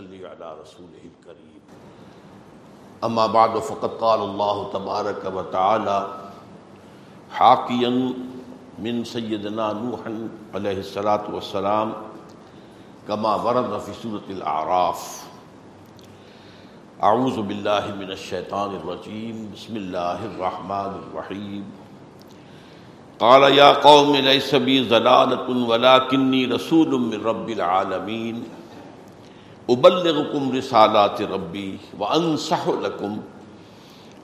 نحمده ونصلي على رسوله الكريم اما بعد فقد قال الله تبارك وتعالى حاكيا من سيدنا نوح عليه الصلاة والسلام كما ورد في سورة الأعراف أعوذ بالله من الشيطان الرجيم بسم الله الرحمن الرحيم قال يا قوم ليس بي ضلالة ولكني رسول من رب العالمين ابلغکم رسالات ربی وانصح لکم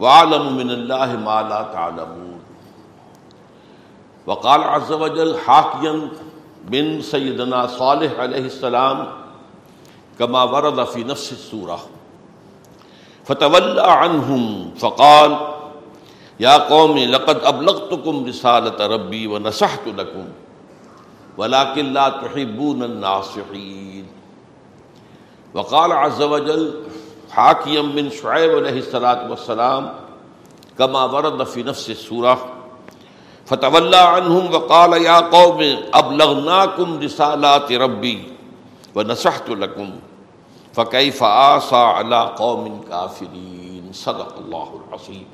وعلم من اللہ ما لا تعلمون. وقال عز وجل حاکیا بن سیدنا صالح علیہ السلام کما ورد فی نفس السورہ فتولى عنهم فقال یا قوم، لقد ابلغتکم رسالت ربی ونصحت لکم ولكن لا تحبون الناصحین وقال عز وجل حاكيا من شعيب عليه الصلاة والسلام كما ورد في نفس السورة فتولى عنهم وقال يا قوم أبلغناكم رسالات ربي ونصحت لكم فكيف آسى على قوم كافرين صدق الله العظيم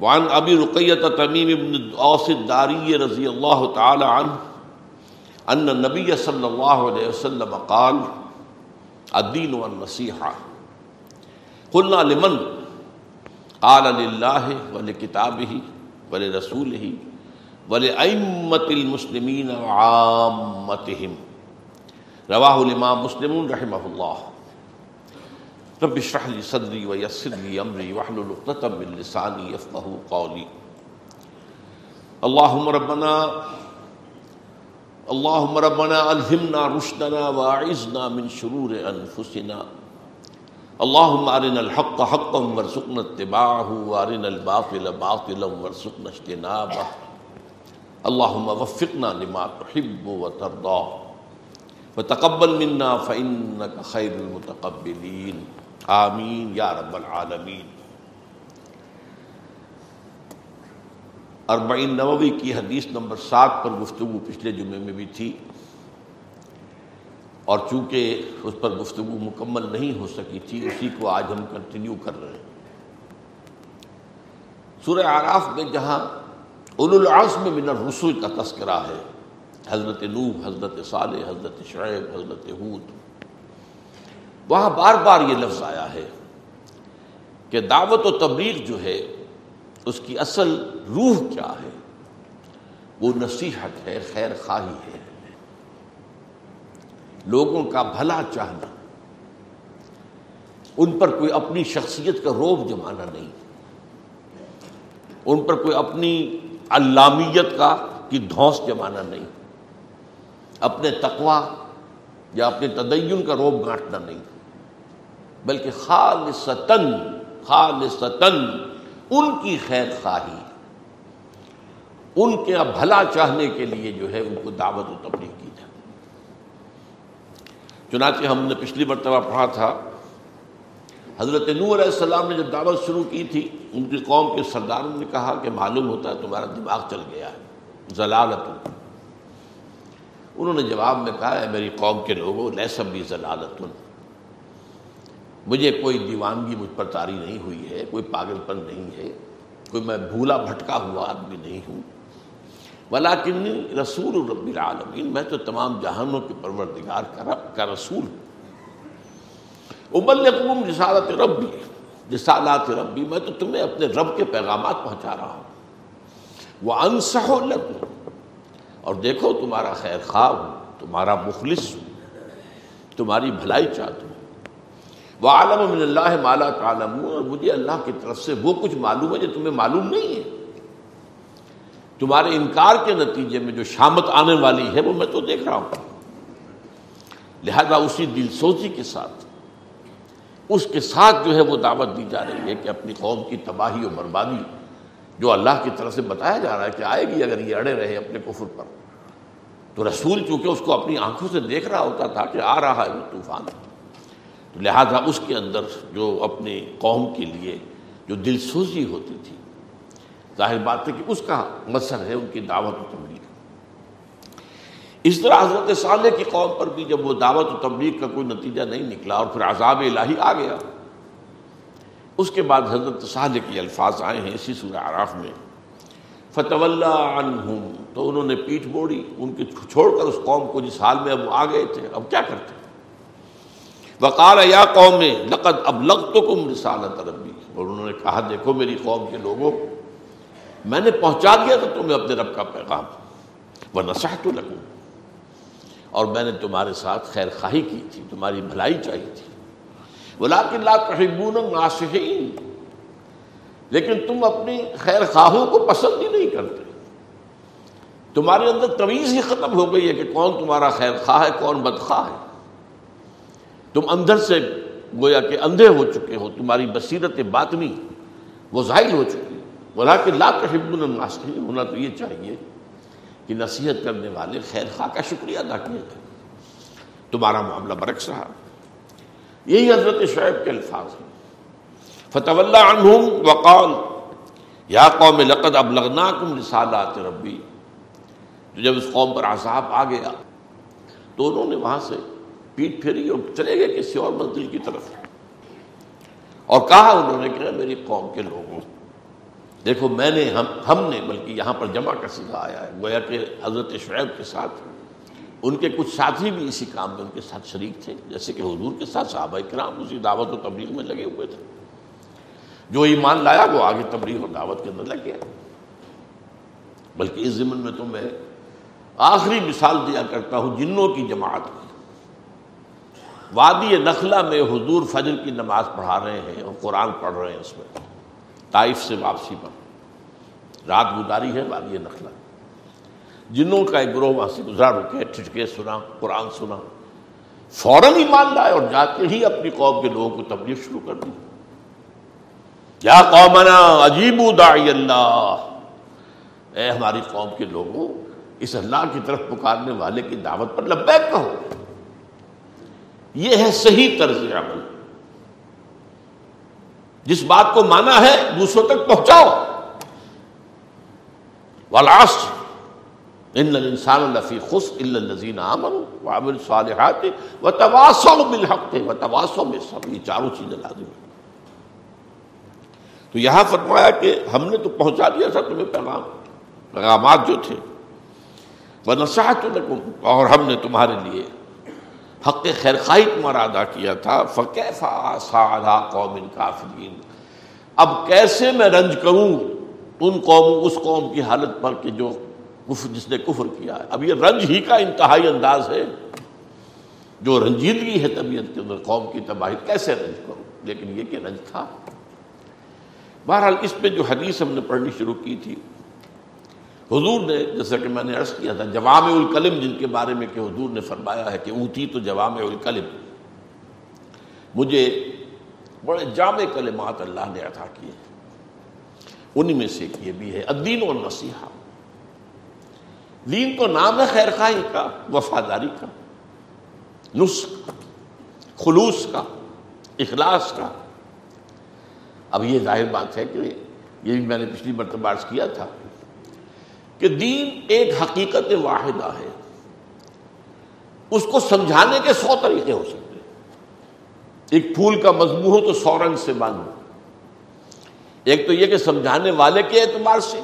وعن أبي رقية تميم بن الأوس الداري رضي الله تعالى عنه أن النبي صلى الله عليه وسلم قال الدین والنصیحہ۔ قلنا لمن؟ قال للہ ولکتابہ ولرسولہ ولأئمة المسلمین وعامتہم۔ رواہ الامام مسلم رحمہ اللہ رب اشرح لي صدری ویسر لي امری واحلل عقدۃ من لسانی یفقهوا قولی۔ اللهم ربنا اللهم ربنا الهمنا رشدنا واعذنا من شرور انفسنا اللهم ارنا الحق حقا وارزقنا اتباعه وارنا الباطل باطلا وارزقنا اجتنابه. اللهم وفقنا لما تحب وترضى. وتقبل منا فانك خير المتقبلين. آمين يا رب العالمين. اربعین نووی کی حدیث نمبر سات پر گفتگو پچھلے جمعے میں بھی تھی اور چونکہ اس پر گفتگو مکمل نہیں ہو سکی تھی، اسی کو آج ہم کنٹینیو کر رہے ہیں۔ سورہ آراف میں جہاں اول العظم من الرسول کا تذکرہ ہے، حضرت نوح، حضرت صالح، حضرت شعیب، حضرت حود وہاں بار بار یہ لفظ آیا ہے کہ دعوت و تبلیغ جو ہے، اس کی اصل روح کیا ہے؟ وہ نصیحت ہے، خیر خواہی ہے۔ لوگوں کا بھلا چاہنا۔ ان پر کوئی اپنی شخصیت کا روب جمانا نہیں۔ ان پر کوئی اپنی علامیت کا، کی دھوس جمانا نہیں۔ اپنے تقوا یا اپنے تدین کا روب گانٹنا نہیں۔ بلکہ خالصتاً خالصتاً ان کی خیر خواہی ان کے بھلا چاہنے کے لیے جو ہے ان کو دعوت و تبلیغ کی جائے چنانچہ ہم نے پچھلی مرتبہ پڑھا تھا، حضرت نور علیہ السلام نے جب دعوت شروع کی تھی، ان کی قوم کے سرداروں نے کہا کہ معلوم ہوتا ہے تمہارا دماغ چل گیا ہے ضلالت انہوں نے جواب میں کہا ہے میری قوم کے لوگوں لیسم بھی ضلالت مجھے کوئی دیوانگی مجھ پر تاری نہیں ہوئی ہے، کوئی پاگل پن نہیں ہے، کوئی میں بھولا بھٹکا ہوا آدمی نہیں ہوں۔ ولیکن رسول رب العالمین، میں تو تمام جہانوں کے پروردگار کا رب، کا رسول ہوں۔ ابلغکم رسالت ربی، رسالات ربی، میں تو تمہیں اپنے رب کے پیغامات پہنچا رہا ہوں۔ وہ انصح لکم، اور دیکھو تمہارا خیر خواہ ہوں، تمہارا مخلص ہوں، تمہاری بھلائی چاہتا ہوں۔ وہ عالم من اللہ مالا تعالم اور مجھے اللہ کی طرف سے وہ کچھ معلوم ہے جو تمہیں معلوم نہیں ہے۔ تمہارے انکار کے نتیجے میں جو شامت آنے والی ہے وہ میں تو دیکھ رہا ہوں۔ لہذا اسی دل سوچی کے ساتھ، اس کے ساتھ جو ہے وہ دعوت دی جا رہی ہے کہ اپنی قوم کی تباہی و بربادی جو اللہ کی طرف سے بتایا جا رہا ہے کہ آئے گی اگر یہ اڑے رہے اپنے کفر پر۔ تو رسول چونکہ اس کو اپنی آنکھوں سے دیکھ رہا ہوتا تھا کہ آ رہا ہے وہ طوفان۔ تو لہٰذا اس کے اندر جو اپنی قوم کے لیے جو دل سوزی ہوتی تھی ظاہر بات ہے کہ اس کا مصر ہے، ان کی دعوت و تبلیغ اس طرح حضرت صالح کی قوم پر بھی جب وہ دعوت و تبلیغ کا کوئی نتیجہ نہیں نکلا اور پھر عذاب الہی آ گیا، اس کے بعد حضرت صالح کے الفاظ آئے ہیں اسی سورہ عراف میں۔ فتح اللہ عنہم، تو انہوں نے پیٹھ موڑی، ان کے چھوڑ کر اس قوم کو جس حال میں اب وہ آ گئے تھے، اب کیا کرتے؟ وقال یا قوم، لقد اب لگ تو کم رسالت ربی۔ اور انہوں نے کہا، دیکھو میری قوم کے لوگوں میں نے پہنچا دیا تھا تمہیں اپنے رب کا پیغام وہ نسح تو لگوں اور میں نے تمہارے ساتھ خیر خواہی کی تھی، تمہاری بھلائی چاہی تھی۔ ولاکن لا تحبون الناصحین۔ لیکن تم اپنی خیر خواہوں کو پسند ہی نہیں کرتے۔ تمہارے اندر تویز ہی ختم ہو گئی ہے کہ کون تمہارا خیر خواہ ہے، کون بدخواہ ہے۔ تم اندر سے گویا کہ اندھے ہو چکے ہو، تمہاری بصیرت باطنی وہ ظاہر ہو چکی بولا کہ لا تحبون الناصحین ہونا تو یہ چاہیے کہ نصیحت کرنے والے خیر خواہ کا شکریہ ادا کیا جائے تمہارا معاملہ برعکس رہا۔ یہی حضرت شعیب کے الفاظ ہیں۔ فتح اللہ عنہم وقال، یا قوم لقد ابلغناکم رسالات ربی۔ تو جب اس قوم پر عذاب آ گیا، تو انہوں نے وہاں سے پیٹ پھیری اور چلے گئے کسی اور منزل کی طرف۔ اور کہا انہوں نے کہ میری قوم کے لوگوں دیکھو میں نے ہم ہم نے بلکہ یہاں پر جمع کا سیدھا آیا ہے، گویا کہ حضرت شعیب کے ساتھ، ان کے کچھ ساتھی بھی اسی کام میں ان کے ساتھ شریک تھے، جیسے کہ حضور کے ساتھ صحابہ کرام اسی دعوت و تبلیغ میں لگے ہوئے تھے۔ جو ایمان لایا وہ آگے تبلیغ اور دعوت کے اندر لگ گیا۔ بلکہ اس ضمن میں تو میں آخری مثال دیا کرتا ہوں جنوں کی جماعت کی وادی نخلا میں حضور فجر کی نماز پڑھا رہے ہیں اور قرآن پڑھ رہے ہیں اس میں۔ طائف سے واپسی پر۔ رات گزاری ہے وادی نخلا جنوں کا ایک گروہ وہاں سے گزرا، رکے، ٹھٹکے سنا، قرآن سنا۔ فوراً ایمان لائے اور جاتے ہی اپنی قوم کے لوگوں کو تبلیغ شروع کر دی۔ یا قومنا عجیب داعی اللہ۔ اے ہماری قوم کے لوگوں، اس اللہ کی طرف پکارنے والے کی دعوت پر لبیک کہو۔ یہ ہے صحیح طرز عمل۔ جس بات کو مانا ہے دوسروں تک پہنچاؤ۔ والعصر، ان الانسان لفی خس الا الذين امنوا وعملوا الصالحات وتواصوا بالحق وتواصوا بالصبر۔ یہ چاروں چیزیں لازم ہیں۔ تو یہاں فرمایا کہ ہم نے تو پہنچا دیا تھا تمہیں پیغام۔ پیغامات جو تھے۔ ونصحت لكم اور ہم نے تمہارے لیے حق خیر خواہی تمہارا ادا کیا تھا فکیفا سعلا قوم کافرین اب کیسے میں رنج کروں ان قوم اس قوم کی حالت پر کہ جو کفر جس نے کفر کیا ہے؟ اب یہ رنج ہی کا انتہائی انداز ہے۔ جو رنجیدگی ہے طبیعت کے اندر، قوم کی تباہی، کیسے رنج کروں؟ لیکن یہ کہ رنج تھا۔ بہرحال اس پہ جو حدیث ہم نے پڑھنی شروع کی تھی حضور نے، جیسا کہ میں نے عرض کیا تھا جوام القلم جن کے بارے میں کہ حضور نے فرمایا ہے کہ اونتی تو جوام القلم۔ مجھے بڑے جامع کلمات اللہ نے عطا کیے انہی میں سے یہ بھی ہے، الدین و نصیحہ دین تو نام ہے خیر خواہی کا، وفاداری کا۔ نسخ، خلوص کا، اخلاص کا۔ اب یہ ظاہر بات ہے کہ یہ بھی میں نے پچھلی مرتبہ عرض کیا تھا۔ کہ دین ایک حقیقت واحدہ ہے۔ اس کو سمجھانے کے سو طریقے ہو سکتے ایک پھول کا مضمون ہو تو سو رنگ سے باندھو۔ ایک تو یہ کہ سمجھانے والے کے اعتبار سے۔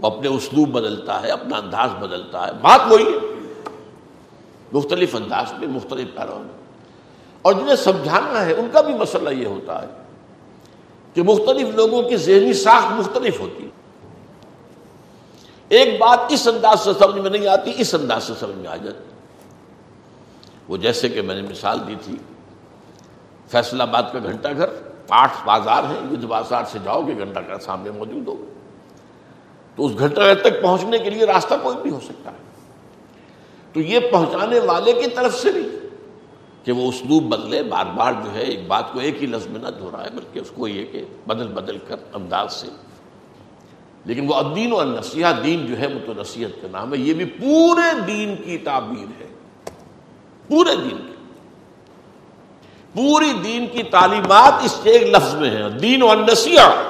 وہ اپنے اسلوب بدلتا ہے، اپنا انداز بدلتا ہے۔ بات وہی ہے۔ مختلف انداز میں مختلف پیروں میں۔ اور جنہیں سمجھانا ہے، ان کا بھی مسئلہ یہ ہوتا ہے کہ مختلف لوگوں کی ذہنی ساخت مختلف ہوتی ہے۔ ایک بات اس انداز سے سمجھ میں نہیں آتی، اس انداز سے سمجھ میں آ جاتی۔ وہ جیسے کہ میں نے مثال دی تھی، فیصلہ آباد کا گھنٹہ گھر آٹھ بازار ہیں، یدھ بازار سے جاؤ گے، گھنٹہ گھر سامنے موجود ہو تو اس گھٹا تک پہنچنے کے لیے راستہ کوئی بھی ہو سکتا ہے۔ تو یہ پہنچانے والے کی طرف سے بھی کہ وہ اسلوب بدلے، بار بار جو ہے، ایک بات کو ایک ہی لفظ میں نہ دہرائے، بلکہ اس کو یہ کہ بدل بدل کر، انداز سے لیکن وہ الدین و نصیحہ دین جو ہے وہ تو نصیحت کا نام ہے، یہ بھی پورے دین کی تعبیر ہے۔ پورے دین کی۔ پوری دین کی تعلیمات اس ایک لفظ میں ہے دین و نصیحہ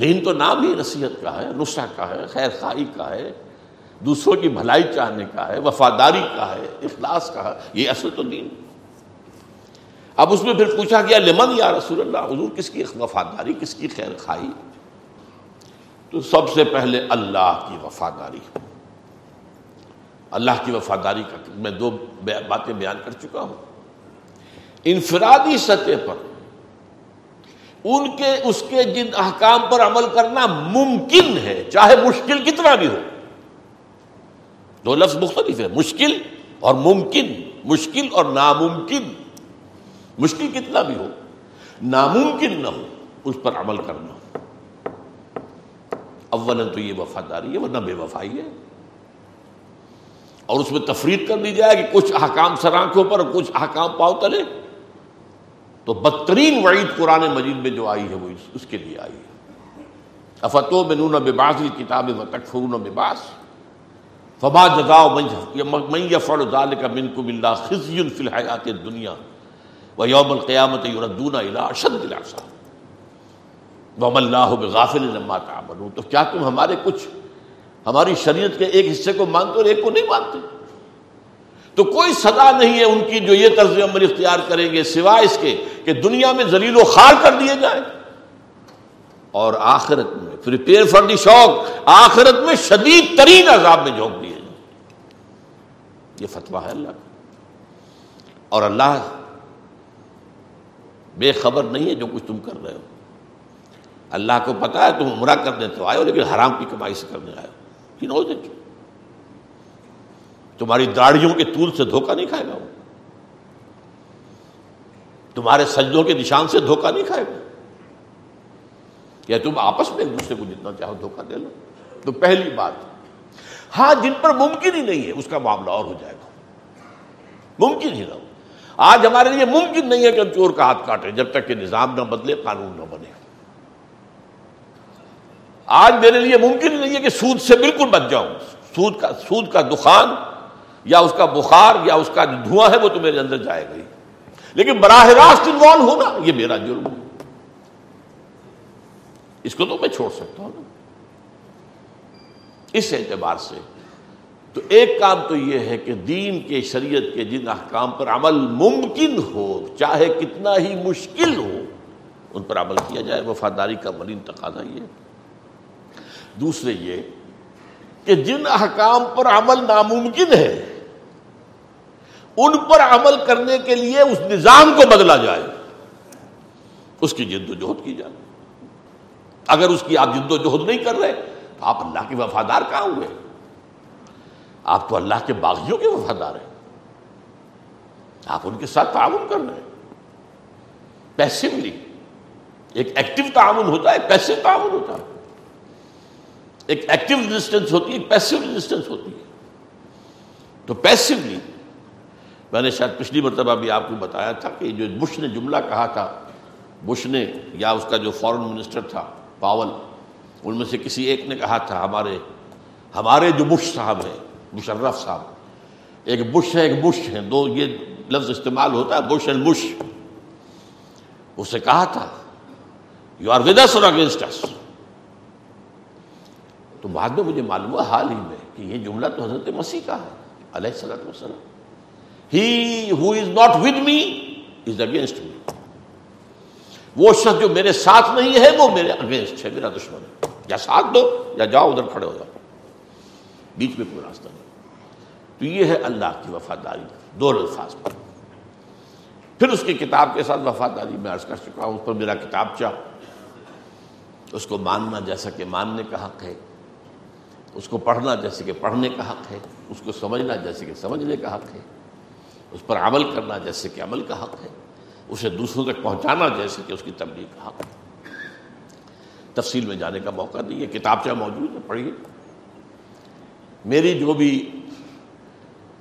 دین تو نام ہی نصیحت کا ہے نسخہ کا ہے، خیر خائی کا ہے، دوسروں کی بھلائی چاہنے کا ہے، وفاداری کا ہے، اخلاص کا ہے، یہ اصل تو دین۔ اب اس میں پھر پوچھا گیا، لمن یا رسول اللہ؟ حضور کس کی وفاداری، کس کی خیر خائی؟ تو سب سے پہلے اللہ کی وفاداری۔ اللہ کی وفاداری کا میں دو باتیں بیان کر چکا ہوں۔ انفرادی سطح پر ان کے، اس کے جن احکام پر عمل کرنا ممکن ہے، چاہے مشکل کتنا بھی ہو۔ دو لفظ مختلف ہے مشکل اور ممکن۔ مشکل اور ناممکن۔ مشکل کتنا بھی ہو، ناممکن نہ ہو، اس پر عمل کرنا۔ اول تو یہ وفاداری ہے، ورنہ بے وفائی ہے۔ اور اس میں تفریح کر دی جائے کہ کچھ احکام سرانکھوں پر کچھ احکام پاؤ تلے۔ تو بدترین وعید قرآن مجید میں جو آئی ہے، وہ اس کے لیے آئی ہے۔ افتو بنون بباس کتاب و تکفرون بباس فما جزا من یفعل ذلك منكم الا خزي في الحیات الدنیا ويوم القيامه يردون الى اشد العذاب۔ وما الله بغافل لما تعملون۔ تو کیا تم ہمارے کچھ، ہماری شریعت کے ایک حصے کو مانتے اور ایک کو نہیں مانتے؟ تو کوئی سزا نہیں ہے ان کی جو یہ طرز عمل اختیار کریں گے، سوائے اس کے کہ دنیا میں ذلیل و خار کر دیے جائیں۔ اور آخرت میں پریپیئر فار دی شوق، آخرت میں شدید ترین عذاب میں جھونک دیے جائیں۔ یہ فتویٰ ہے اللہ کا۔ اور اللہ بے خبر نہیں ہے جو کچھ تم کر رہے ہو۔ اللہ کو پتا ہے تم عمرہ کرنے تو آئے ہو لیکن حرام کی کمائی سے کرنے آئے ہو۔ تمہاری داڑھیوں کے طول سے دھوکہ نہیں کھائے گا وہ۔ تمہارے سجدوں کے نشان سے دھوکہ نہیں کھائے گا۔ یا تم آپس میں ایک دوسرے کو جتنا چاہو دھوکہ دے لو۔ تو پہلی بات ہاں جن پر ممکن ہی نہیں ہے، اس کا معاملہ اور ہو جائے گا۔ ممکن ہی نہ ہو۔ آج ہمارے لیے ممکن نہیں ہے کہ ہم چور کا ہاتھ کاٹے جب تک کہ نظام نہ بدلے، قانون نہ بنے۔ آج میرے لیے ممکن نہیں ہے کہ سود سے بالکل بچ جاؤں۔ سود کا سود کا دخان یا اس کا بخار یا اس کا جو دھواں ہے وہ تو میرے اندر جائے گا لیکن براہ راست انوالو ہونا، یہ میرا جرم ہے۔ اس کو تو میں چھوڑ سکتا ہوں نا۔ اس اعتبار سے تو ایک کام تو یہ ہے کہ دین کے، شریعت کے جن احکام پر عمل ممکن ہو، چاہے کتنا ہی مشکل ہو، ان پر عمل کیا جائے۔ وفاداری کا مرین تقاضا یہ۔ دوسرے یہ کہ جن احکام پر عمل ناممکن ہے، ان پر عمل کرنے کے لیے اس نظام کو بدلا جائے، اس کی جد و جہد کی جائے۔ اگر اس کی آپ جد و جہد نہیں کر رہے تو آپ اللہ کے وفادار کہاں ہوئے؟ آپ تو اللہ کے باغیوں کے وفادار ہیں۔ آپ ان کے ساتھ تعاون کر رہے ہیں۔ پیسولی ایک ایکٹیو تعاون ہوتا ہے پیسو تعاون ہوتا ہے۔ ایک ایکٹیو ریزسٹنس ہوتی ہے ایک پیسو ریزسٹنس ہوتی ہے۔ تو پیسولی میں نے شاید پچھلی مرتبہ بھی آپ کو بتایا تھا کہ جو بش نے جملہ کہا تھا، بش نے یا اس کا جو فورن منسٹر تھا پاول ان میں سے کسی ایک نے کہا تھا، ہمارے ہمارے جو بش صاحب ہیں، مشرف صاحب، ایک بش ہے، ایک بش ہے، دو، یہ لفظ استعمال ہوتا ہے، بش اینڈ بش۔ اسے کہا تھا یو آر ود اور اگینسٹ اس تو بعد میں مجھے معلوم ہوا حال ہی میں کہ یہ جملہ تو حضرت مسیح کا ہے، علیہ السلط وسلم he who is not with me is against me وہ شخص جو میرے ساتھ نہیں ہے، وہ میرے اگینسٹ ہے، میرا دشمن ہے۔ یا ساتھ دو یا جاؤ، ادھر کھڑے ہو جاؤ۔ بیچ میں کوئی راستہ نہیں۔ تو یہ ہے اللہ کی وفاداری، دو الفاظ پر۔ پھر اس کی کتاب کے ساتھ وفاداری میں عرض کر چکا ہوں، اس پر میرا کتاب چاہ۔ اس کو ماننا جیسا کہ ماننے کا حق ہے۔ اس کو پڑھنا جیسے کہ پڑھنے کا حق ہے، اس کو سمجھنا جیسے کہ سمجھنے کا حق ہے، اس پر عمل کرنا جیسے کہ عمل کا حق ہے، اسے دوسروں تک پہنچانا جیسے کہ اس کی تبلیغ کا حق ہے۔ تفصیل میں جانے کا موقع نہیں ہے، کتاب چاہے موجود ہے، پڑھیے۔ میری جو بھی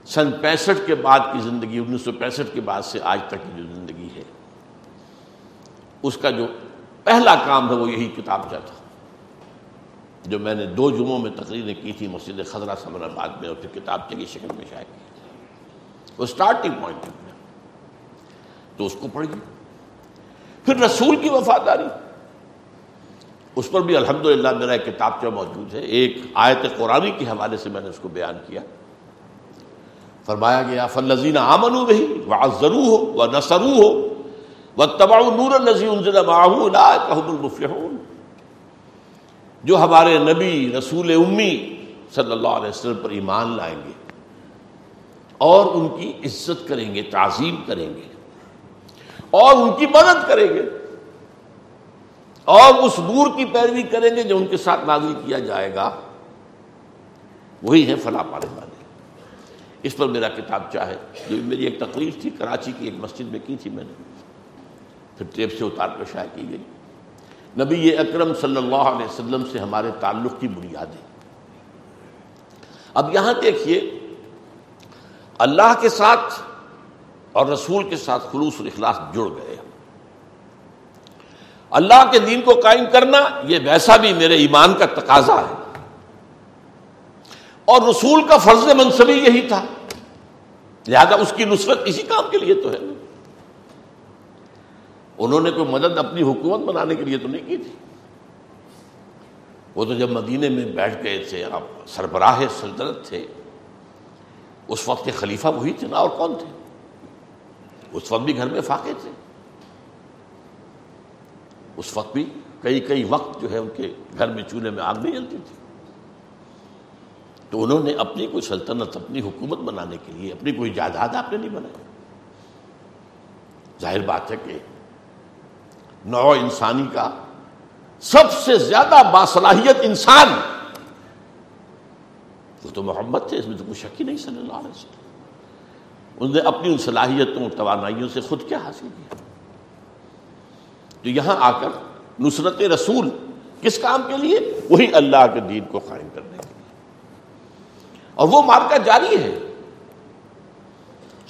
سن پینسٹھ کے بعد کی زندگی، انیس سو پینسٹھ کے بعد سے آج تک کی جو زندگی ہے، اس کا جو پہلا کام ہے وہ یہی کتاب چاہتا جو میں نے دو جمعوں میں تقریریں کی تھی مسجد خزرہ سمن آباد میں اور پھر کتاب کی شکل میں شائع کی۔ وہ اسٹارٹنگ پوائنٹ تو اس کو پڑھیے۔ پھر رسول کی وفاداری۔ اس پر بھی الحمدللہ میرا ایک کتاب موجود ہے، ایک آیت قرآن کے حوالے سے میں نے اس کو بیان کیا۔ فرمایا گیا فلزین آمن بہی وہ ضرور ہو وہ نسرو ہو وہ تباء نور الزی المفلحون۔ جو ہمارے نبی رسول امی صلی اللہ علیہ وسلم پر ایمان لائیں گے اور ان کی عزت کریں گے، تعظیم کریں گے اور ان کی مدد کریں گے اور اس نور کی پیروی کریں گے جو ان کے ساتھ نازل کیا جائے گا۔ وہی ہے فلاں پانے والے۔ اس پر میرا کتاب چاہے جو میری ایک تقریر تھی، کراچی کی ایک مسجد میں کی تھی میں نے۔ پھر ٹیپ سے اتار کر شائع کی گئی۔ نبی اکرم صلی اللہ علیہ وسلم سے ہمارے تعلق کی بنیادیں۔ اب یہاں دیکھیے، اللہ کے ساتھ اور رسول کے ساتھ خلوص اور اخلاص جڑ گئے۔ اللہ کے دین کو قائم کرنا یہ ویسا بھی میرے ایمان کا تقاضا ہے۔ اور رسول کا فرض منصبی یہی تھا۔ لہذا اس کی نصرت اسی کام کے لیے تو ہے۔ انہوں نے کوئی مدد اپنی حکومت بنانے کے لیے تو نہیں کی تھی؟ وہ تو جب مدینے میں بیٹھ گئے تھے، آپ سربراہ سلطنت تھے، اس وقت کے خلیفہ وہی تھے نا، اور کون تھے؟ اس وقت بھی گھر میں فاقے تھے۔ اس وقت بھی کئی کئی وقت جو ہے ان کے گھر میں چولہے میں آگ نہیں جلتی تھی۔ تو انہوں نے اپنی کوئی سلطنت، اپنی حکومت بنانے کے لیے، اپنی کوئی جائیداد آپ نے نہیں بنائی۔ ظاہر بات ہے کہ نو انسانی کا سب سے زیادہ باصلاحیت انسان وہ تو محمد تھے، اس میں تو کوئی شک ہی نہیں، صلی اللہ علیہ وسلم۔ انہوں نے اپنی ان صلاحیتوں توانائیوں سے خود کیا حاصل کیا؟ تو یہاں آ کر نصرت رسول کس کام کے لیے؟ وہی اللہ کے دین کو قائم کرنے کے لیے۔ اور وہ مارکا جاری ہے۔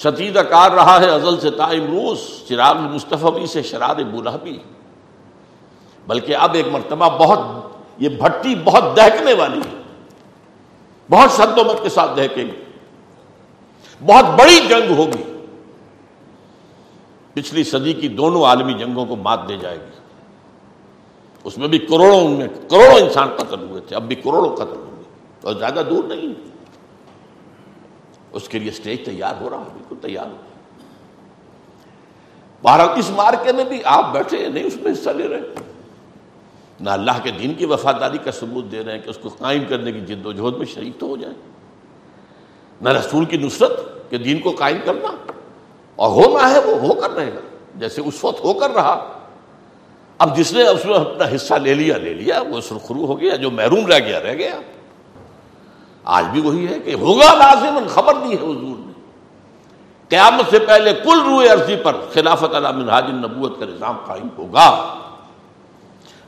شتیدہ کار رہا ہے، ازل سے تائم روز چراغ مصطفی سے شرار بلحبی بلکہ اب ایک مرتبہ بہت، یہ بھٹی بہت دہکنے والی ہے۔ بہت شد و مت کے ساتھ دہکے گی۔ بہت بڑی جنگ ہوگی۔ پچھلی صدی کی دونوں عالمی جنگوں کو مات دے جائے گی۔ اس میں بھی کروڑوں میں کروڑوں انسان قتل ہوئے تھے، اب بھی کروڑوں قتل ہوئے اور زیادہ دور نہیں۔ اس کے لیے اسٹیج تیار ہو رہا بالکل تیار ہو بہرحال اس مارکے میں بھی آپ بیٹھے نہیں، اس میں حصہ لے رہے نہ اللہ کے دین کی وفاداری کا ثبوت دے رہے ہیں کہ اس کو قائم کرنے کی جد و جہد میں شریک تو ہو جائے نہ رسول کی نصرت کے دین کو قائم کرنا، اور ہونا ہے وہ، ہو کر رہے گا۔ جیسے اس وقت ہو کر رہا۔ اب جس نے اس میں اپنا حصہ لے لیا لے لیا، وہ سرخرو ہو گیا، جو محروم رہ گیا رہ گیا۔ آج بھی وہی ہے کہ ہوگا لازم خبر دی ہے حضور نے۔ قیامت سے پہلے کل روئے عرضی پر خلافت علام نبوت کا نظام قائم ہوگا۔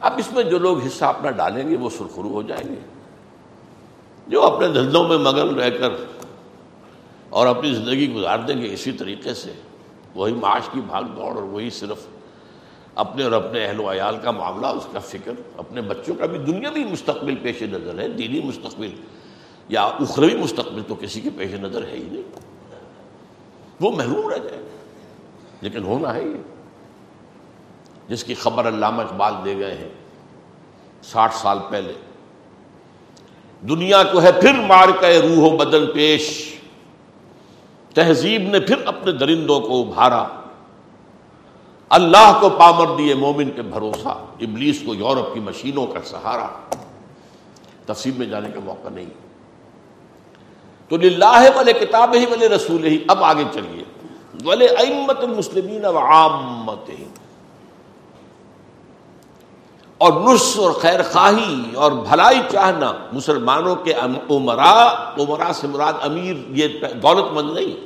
اب اس میں جو لوگ حصہ اپنا ڈالیں گے وہ سرخرو ہو جائیں گے۔ جو اپنے دھندوں میں مگن رہ کر اور اپنی زندگی گزار دیں گے اسی طریقے سے۔ وہی معاش کی بھاگ دوڑ اور وہی صرف اپنے اور اپنے اہل و عیال کا معاملہ، اس کا فکر، اپنے بچوں کا بھی۔ دنیا بھی مستقبل پیش نظر ہے، دینی مستقبل۔ یا اخروی مستقبل تو کسی کے پیش نظر ہے ہی نہیں۔ وہ محروم رہ جائے۔ گا لیکن ہونا ہے یہ۔ جس کی خبر علامہ اقبال دے گئے ہیں ساٹھ سال پہلے۔ دنیا کو ہے پھر مار کے روح و بدن پیش۔ تہذیب نے پھر اپنے درندوں کو ابھارا۔ اللہ کو پامر دیے مومن کے بھروسہ۔ ابلیس کو یورپ کی مشینوں کا سہارا۔ تفصیل میں جانے کا موقع نہیں۔ تو للہ والے کتاب ہی والے رسول ہی۔ اب آگے چلیے۔ والے امت المسلمین و عامت اور نس اور خیر خواہی اور بھلائی چاہنا مسلمانوں کے عمرا عمرا سے مراد امیر، یہ دولت مند نہیں،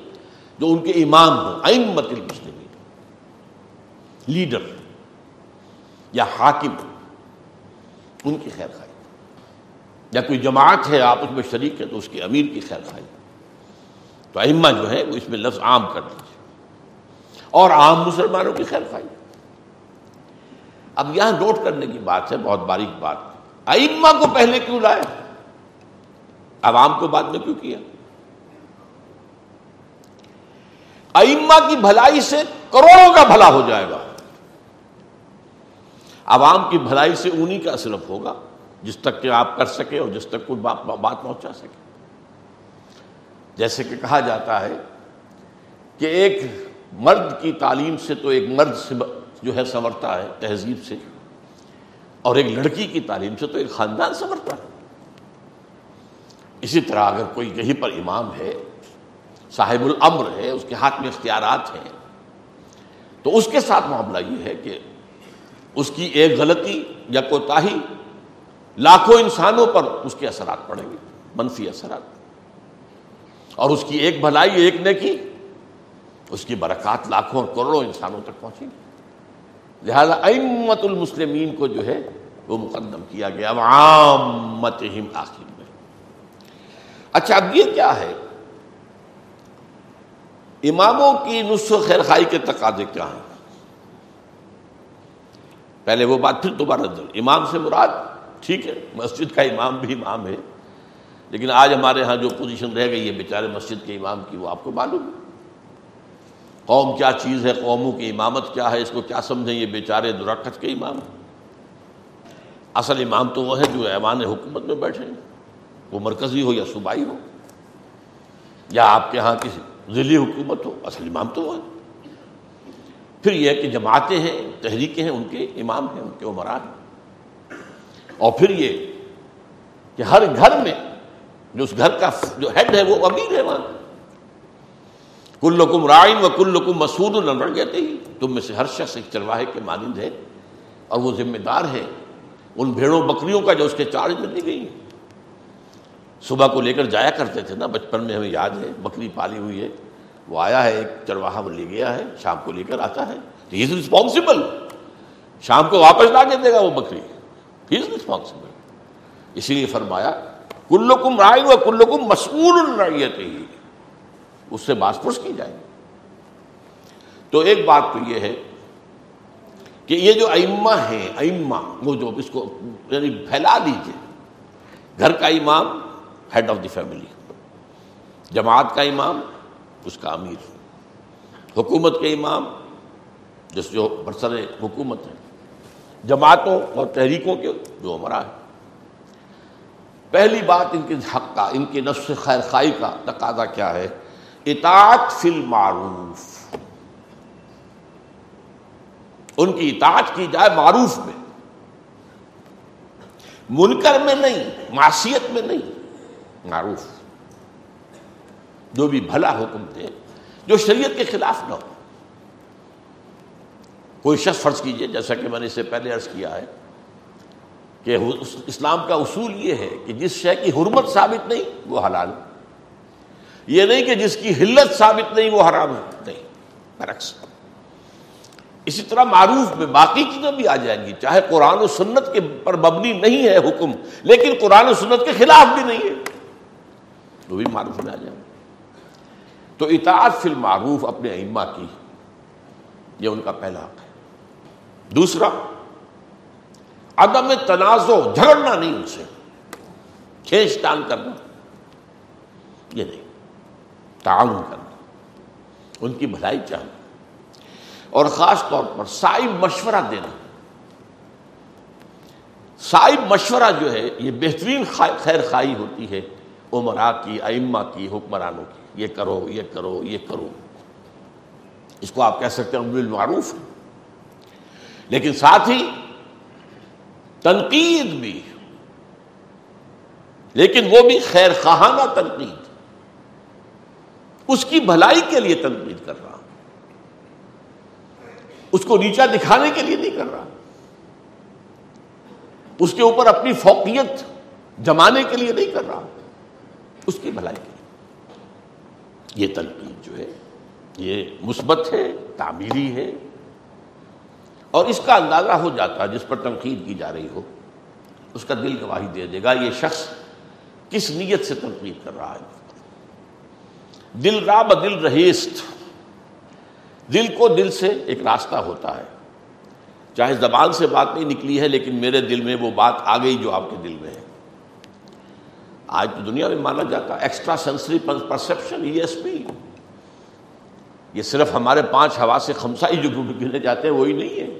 جو ان کے امام ہوں۔ امت المسلمین۔ لیڈر یا حاکم۔ ان کی خیر خائی یا کوئی جماعت ہے، آپ اس میں شریک ہے تو اس کے امیر کی خیر خائی تو ائمہ جو ہے وہ اس میں لفظ عام کر دیجیے اور عام مسلمانوں کی خیر خائی اب یہاں نوٹ کرنے کی بات ہے، بہت باریک بات۔ ائمہ کو پہلے کیوں لائے؟ عوام کو بعد میں کیوں کیا؟ ائمہ کی بھلائی سے کروڑوں کا بھلا ہو جائے گا۔ عوام کی بھلائی سے انہی کا صرف ہوگا۔ جس تک کہ آپ کر سکے اور جس تک کوئی بات پہنچا سکے۔ جیسے کہ کہا جاتا ہے کہ ایک مرد کی تعلیم سے تو ایک مرد سے جو ہے سنورتا ہے تہذیب سے، اور ایک لڑکی کی تعلیم سے تو ایک خاندان سنورتا ہے۔ اسی طرح اگر کوئی کہیں پر امام ہے، صاحب الامر ہے، اس کے ہاتھ میں اختیارات ہیں، تو اس کے ساتھ معاملہ یہ ہے کہ اس کی ایک غلطی یا کوتاہی لاکھوں انسانوں پر اس کے اثرات پڑیں گے، منفی اثرات۔ اور اس کی ایک بھلائی، ایک نے کی اس کی برکات لاکھوں اور کروڑوں انسانوں تک پہنچیں گی۔ لہذا امت المسلمین کو جو ہے وہ مقدم کیا گیا آخر میں۔ اچھا اب یہ کیا ہے؟ اماموں کی نسخ خیر خائی کے تقاضے کیا ہیں؟ پہلے وہ بات، پھر دوبارہ۔ امام سے مراد ٹھیک ہے، مسجد کا امام بھی امام ہے، لیکن آج ہمارے ہاں جو پوزیشن رہ گئی ہے بیچارے مسجد کے امام کی، وہ آپ کو معلوم ہے۔ قوم کیا چیز ہے، قوموں کی امامت کیا ہے، اس کو کیا سمجھیں یہ بیچارے درخت کے امام اصل امام تو وہ ہے جو ایوان حکومت میں بیٹھے ہیں۔ وہ مرکزی ہو یا صوبائی ہو، یا آپ کے ہاں کسی ذیلی حکومت ہو، اصل امام تو وہ ہے پھر یہ کہ جماعتیں ہیں، تحریکیں ہیں، ان کے امام ہیں، ان کے عمرا ہیں۔ اور پھر یہ کہ ہر گھر میں جو اس گھر کا جو ہیڈ ہے وہ امیر ہے وہاں۔ کل لکم رائن و کل لکم مسود کہتے ہی تم میں سے ہر شخص ایک چرواہے کے مانند ہے اور وہ ذمہ دار ہے۔ ان بھیڑوں بکریوں کا جو اس کے چارج میں دی گئی۔ صبح کو لے کر جایا کرتے تھے نا، بچپن میں ہمیں یاد ہے، بکری پالی ہوئی ہے۔ وہ آیا ہے، ایک چرواہا وہ لے گیا ہے، شام کو لے کر آتا ہے۔ تو از رسپانسبل شام کو واپس لا کے دے گا وہ بکری۔ از رسپانسبل اسی لیے فرمایا، کلکم رائے و کلکم مسئول الرعیت ہی اس سے باس پرس کی جائے تو ایک بات تو یہ ہے کہ یہ جو ائمہ ہیں، ائمہ، وہ جو اس کو یعنی پھیلا دیجیے گھر کا امام ہیڈ آف دی فیملی جماعت کا امام، اس کا امیر. حکومت کے امام، جس جو برسر حکومت ہے. جماعتوں اور تحریکوں کے جو ہمارا ہے پہلی بات ان کے حق کا، ان کے نفس خیر خائی کا تقاضا کیا ہے؟ اطاعت فی المعروف۔ ان کی اطاعت کی جائے معروف میں۔ منکر میں نہیں معاشیت میں نہیں، معروف۔ جو بھی بھلا حکم دے، جو شریعت کے خلاف نہ ہو۔ کوئی شخص فرض کیجیے، جیسا کہ میں نے اس سے پہلے عرض کیا ہے کہ اسلام کا اصول یہ ہے کہ جس شے کی حرمت ثابت نہیں، وہ حلال یہ نہیں کہ جس کی حلت ثابت نہیں، وہ حرام ہے۔ نہیں، برعکس۔ اسی طرح معروف میں باقی چیزیں بھی آ جائیں گی، چاہے قرآن و سنت کے پر مبنی نہیں ہے حکم، لیکن قرآن و سنت کے خلاف بھی نہیں ہے۔ وہ بھی معروف میں آ جائیں۔ گے تو اطاعت فی المعروف اپنے ائمہ کی، یہ ان کا پہلا حق ہے۔ دوسرا، عدم تنازع جھگڑنا نہیں ان سے۔ کھینچ تان کرنا۔ یہ نہیں، تعاون کرنا۔ ان کی بھلائی چاہنا اور خاص طور پر سائب مشورہ دینا۔ سائب مشورہ جو ہے، یہ بہترین خیر خائی ہوتی ہے عمرا کی، ائمہ کی، حکمرانوں کی۔ یہ کرو یہ کرو یہ کرو۔ اس کو آپ کہہ سکتے ہیں بالمعروف لیکن ساتھ ہی تنقید بھی۔ لیکن وہ بھی خیر خواہانہ تنقید۔ اس کی بھلائی کے لیے تنقید کر رہا۔ اس کو نیچا دکھانے کے لیے نہیں کر رہا۔ اس کے اوپر اپنی فوقیت جمانے کے لیے نہیں کر رہا۔ اس کی بھلائی کے لیے۔ یہ تنقید جو ہے، یہ مثبت ہے، تعمیری ہے۔ اور اس کا اندازہ ہو جاتا ہے جس پر تنقید کی جا رہی ہو۔ اس کا دل گواہی دے دے گا، یہ شخص کس نیت سے تنقید کر رہا ہے؟ دل را دل رہیست۔ دل کو دل سے ایک راستہ ہوتا ہے۔ چاہے زبان سے بات نہیں نکلی ہے، لیکن میرے دل میں وہ بات آ گئی جو آپ کے دل میں ہے۔ آج تو دنیا میں مانا جاتا ہے extra sensory perception E S P یہ صرف ہمارے پانچ ہوا سے خمسائی جو گنے جاتے ہیں، وہی نہیں ہے۔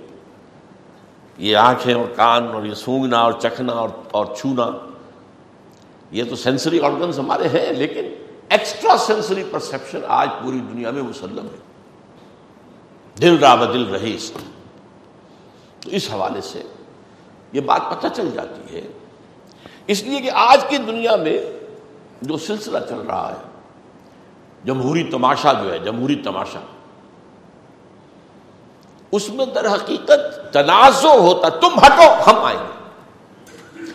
یہ آنکھیں اور کان اور یہ سونگنا اور چکھنا اور اور چھونا، یہ تو سینسری آرگنس ہمارے ہیں، لیکن ایکسٹرا سینسری پرسپشن آج پوری دنیا میں مسلم ہے۔ دل را دل رہیست تو اس حوالے سے یہ بات پتہ چل جاتی ہے۔ اس لیے کہ آج کی دنیا میں جو سلسلہ چل رہا ہے جمہوری تماشا جو ہے، جمہوری تماشا۔ اس میں در حقیقت تنازع ہوتا، تم ہٹو، ہم آئیں گے۔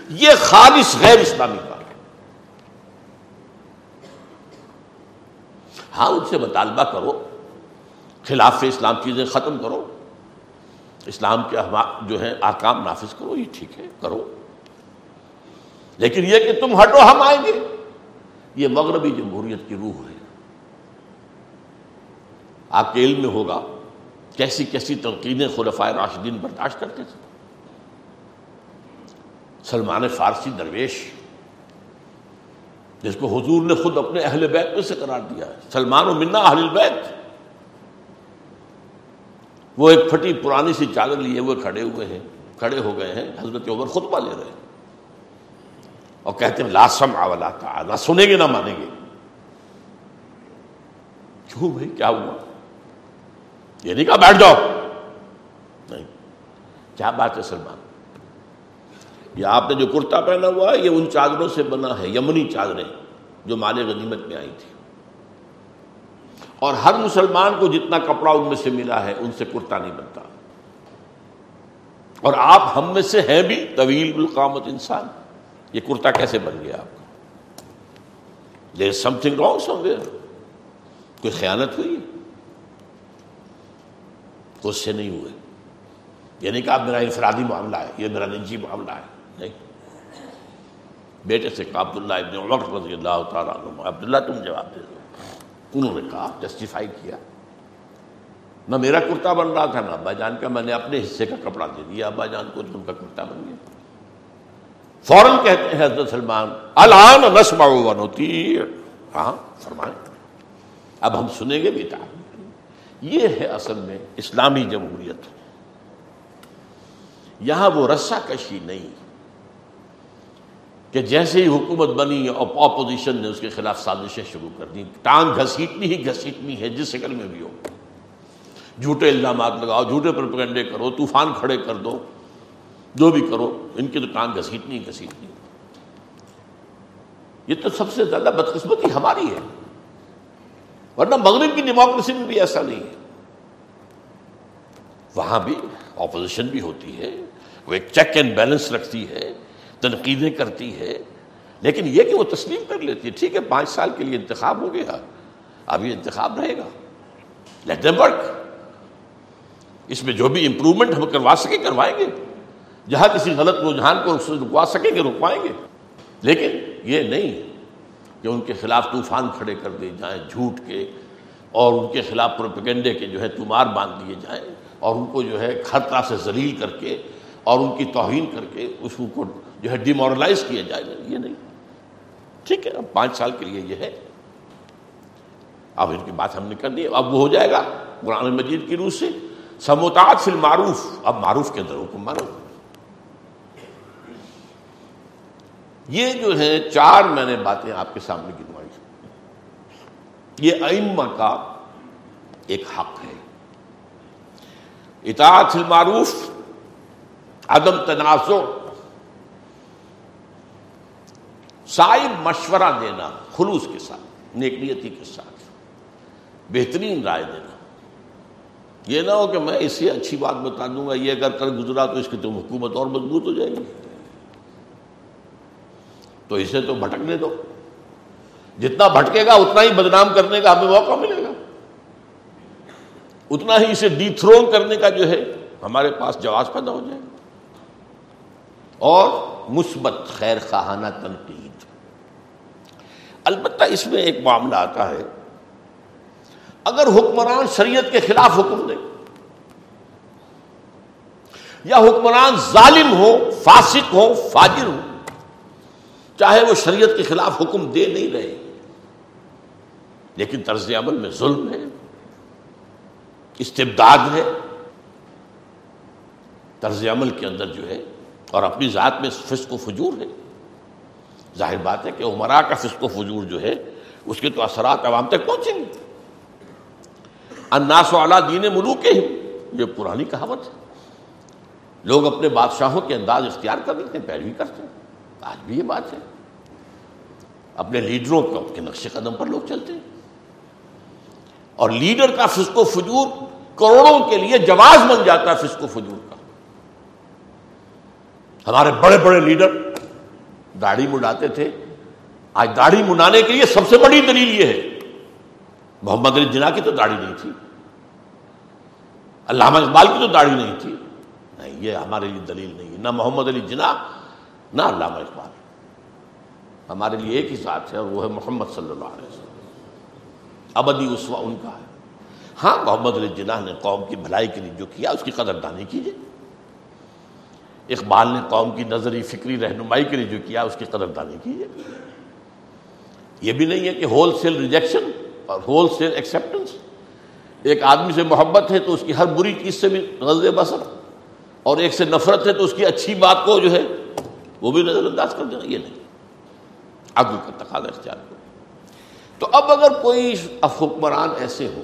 یہ خالص غیر اسلامی بات۔ ہاں ان سے مطالبہ کرو، خلاف اسلام چیزیں ختم کرو۔ اسلام کے جو ہے آکام نافذ کرو، یہ ٹھیک ہے، کرو۔ لیکن یہ کہ تم ہٹو، ہم آئیں گے۔ یہ مغربی جمہوریت کی روح ہے۔ آپ کے علم میں ہوگا کیسی کیسی تنقیدیں خلفائے راشدین برداشت کرتے تھے۔ سلمان فارسی درویش، جس کو حضور نے خود اپنے اہل بیت میں سے قرار دیا ہے، سلمان و منا اہل بیت وہ ایک پھٹی پرانی سی چادر لیے ہوئے کھڑے ہوئے ہیں، کھڑے ہو گئے ہیں، حضرت عمر خطبہ لے رہے ہیں۔ اور کہتے ہیں لاسم آولا تھا نہ سنیں گے، نہ مانیں گے۔ کیوں بھائی؟ کیا ہوا؟ یہ نہیں کہا بیٹھ جاؤ۔ نہیں۔ کیا بات ہے سلمان؟ یہ آپ نے جو کرتا پہنا ہوا ہے، یہ ان چادروں سے بنا ہے، یمنی چادریں جو مال غنیمت میں آئی تھی۔ اور ہر مسلمان کو جتنا کپڑا ان میں سے ملا ہے، ان سے کرتا نہیں بنتا۔ اور آپ ہم میں سے ہیں بھی طویل القامت انسان۔ یہ کرتا کیسے بن گیا آپ کا there something wrong somewhere کوئی خیانت ہوئی؟ تو اس سے نہیں ہوئے۔ یہ نہیں کہا میرا انفرادی معاملہ ہے، یہ میرا نجی معاملہ ہے۔ نہیں۔ بیٹے سے کہا، عبداللہ ابن عمر رضی اللہ تعالیٰ عنہ، عبداللہ تم جواب دے دو۔ انہوں نے کہا جسٹیفائی کیا۔ نہ میرا کرتا بن رہا تھا، نہ ابا جان کا۔ میں نے اپنے حصے کا کپڑا دے دیا، ابا جان کو تم کا کرتا بن گیا۔ فوراً کہتے ہیں حضرت سلمان، الان نسما ہوتی ہاں فرمائیں۔ اب ہم سنیں گے بیٹا۔ یہ ہے اصل میں اسلامی جمہوریت۔ یہاں وہ رسا کشی نہیں۔ کہ جیسے ہی حکومت بنی اور اپوزیشن نے اس کے خلاف سازشیں شروع کر دی ٹانگ گھسیٹنی ہی گھسیٹنی ہے، جس شکل میں بھی ہو۔ جھوٹے الزامات لگاؤ، جھوٹے پرپگنڈے کرو، طوفان کھڑے کر دو، جو بھی کرو، ان کی تو ٹانگ گھسیٹنی گھسیٹنی۔ یہ تو سب سے زیادہ بدقسمتی ہماری ہے۔ ورنہ مغرب کی ڈیموکریسی میں بھی ایسا نہیں ہے۔ وہاں بھی اپوزیشن بھی ہوتی ہے، وہ ایک چیک اینڈ بیلنس رکھتی ہے، تنقیدیں کرتی ہے۔ لیکن یہ کہ وہ تسلیم کر لیتی ہے، ٹھیک ہے، پانچ سال کے لیے انتخاب ہو گیا، اب یہ انتخاب رہے گا۔ لیٹ ورک اس میں جو بھی امپروومنٹ ہم کروا سکیں، کروائیں گے۔ جہاں کسی غلط رجحان کو رکوا سکیں گے، رکوائیں گے۔ لیکن یہ نہیں۔ کہ ان کے خلاف طوفان کھڑے کر دیے جائیں، جھوٹ کے، اور ان کے خلاف پروپیگنڈے کے جو ہے تمار باندھ دیے جائیں، اور ان کو جو ہے ہر طرح سے ذلیل کر کے، اور ان کی توہین کر کے اس کو جو ہے ڈیمورلائز کیا جائے۔ یہ نہیں۔ ٹھیک ہے، اب پانچ سال کے لیے یہ ہے۔ اب ان کی بات ہم نے کر دی، اب وہ ہو جائے گا قرآن مجید کی روح سے۔ سموتاط فی المعروف۔ اب معروف کے اندر حکم مانو۔ یہ جو ہے چار میں نے باتیں آپ کے سامنے گنوائی یہ ائمہ کا ایک حق ہے۔ اطاعت المعروف، عدم تنازع صاحب مشورہ دینا خلوص کے ساتھ نیکنیتی کے ساتھ، بہترین رائے دینا۔ یہ نہ ہو کہ میں اس سے اچھی بات بتا دوں گا، یہ اگر کر گزرا تو اس کی تم حکومت اور مضبوط ہو جائے گی۔ تو اسے تو بھٹکنے دو۔ جتنا بھٹکے گا، اتنا ہی بدنام کرنے کا ہمیں موقع ملے گا۔ اتنا ہی اسے ڈی تھرون کرنے کا جو ہے، ہمارے پاس جواز پیدا ہو جائے۔ گا اور مثبت خیر خواہانہ تنقید۔ البتہ اس میں ایک معاملہ آتا ہے۔ اگر حکمران شریعت کے خلاف حکم دے، یا حکمران ظالم ہو فاسق ہو فاجر ہو چاہے وہ شریعت کے خلاف حکم دے نہیں رہے، لیکن طرز عمل میں ظلم ہے، استبداد ہے۔ طرز عمل کے اندر جو ہے، اور اپنی ذات میں فسق و فجور ہے۔ ظاہر بات ہے کہ عمرا کا فسق و فجور جو ہے، اس کے تو اثرات عوام تک پہنچیں گے۔ اناس و دین ملوک یہ پرانی کہاوت ہے۔ لوگ اپنے بادشاہوں کے انداز اختیار کر لیتے ہیں، پیروی کرتے ہیں۔ آج بھی یہ بات ہے۔ اپنے لیڈروں کے نقش قدم پر لوگ چلتے ہیں۔ اور لیڈر کا فسق و فجور کروڑوں کے لیے جواز بن جاتا ہے فسق و فجور کا۔ ہمارے بڑے بڑے لیڈر داڑھی مڈاتے تھے۔ آج داڑھی منانے کے لیے سب سے بڑی دلیل یہ ہے۔ محمد علی جناح کی تو داڑھی نہیں تھی۔ علامہ اقبال کی تو داڑھی نہیں تھی۔ نہیں، یہ ہمارے لیے دلیل نہیں ہے۔ نہ محمد علی جناح نہ علامہ اقبال۔ ہمارے لیے ایک ہی ساتھ ہے اور وہ ہے محمد صلی اللہ علیہ وسلم۔ ابدی اسوا ان کا ہے۔ ہاں محمد علی جناح نے قوم کی بھلائی کے لیے جو کیا، اس کی قدر دانی کیجیے اقبال نے قوم کی نظری، فکری، رہنمائی کے لیے جو کیا، اس کی قدر دانی کیجیے یہ بھی نہیں ہے کہ ہول سیل ریجیکشن اور ہول سیل ایکسیپٹنس ایک آدمی سے محبت ہے تو اس کی ہر بری چیز سے بھی غز بسر، اور ایک سے نفرت ہے تو اس کی اچھی بات کو جو ہے وہ بھی نظر انداز کر دینا یہ نہیں۔ عدل کا تقاضا اختیار کرو۔ تو اب اگر کوئی حکمران ایسے ہو،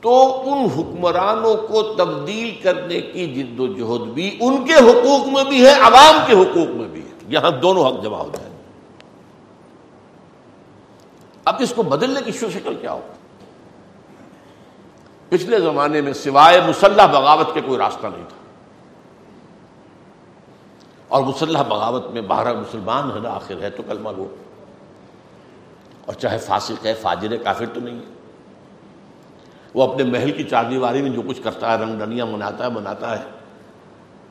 تو ان حکمرانوں کو تبدیل کرنے کی جد و جہد بھی ان کے حقوق میں بھی ہے، عوام کے حقوق میں بھی ہے۔ یہاں دونوں حق جمع ہو جائیں اب اس کو بدلنے کی شو شکل کیا ہو؟ پچھلے زمانے میں سوائے مسلح بغاوت کے کوئی راستہ نہیں تھا۔ اور مسلح بغاوت میں بارہ مسلمان ہے نا آخر ہے تو کلمہ گو اور چاہے فاسق ہے، فاجر ہے، کافر تو نہیں ہے۔ وہ اپنے محل کی چار دیواری میں جو کچھ کرتا ہے، رنگ ڈنیاں مناتا ہے مناتا ہے۔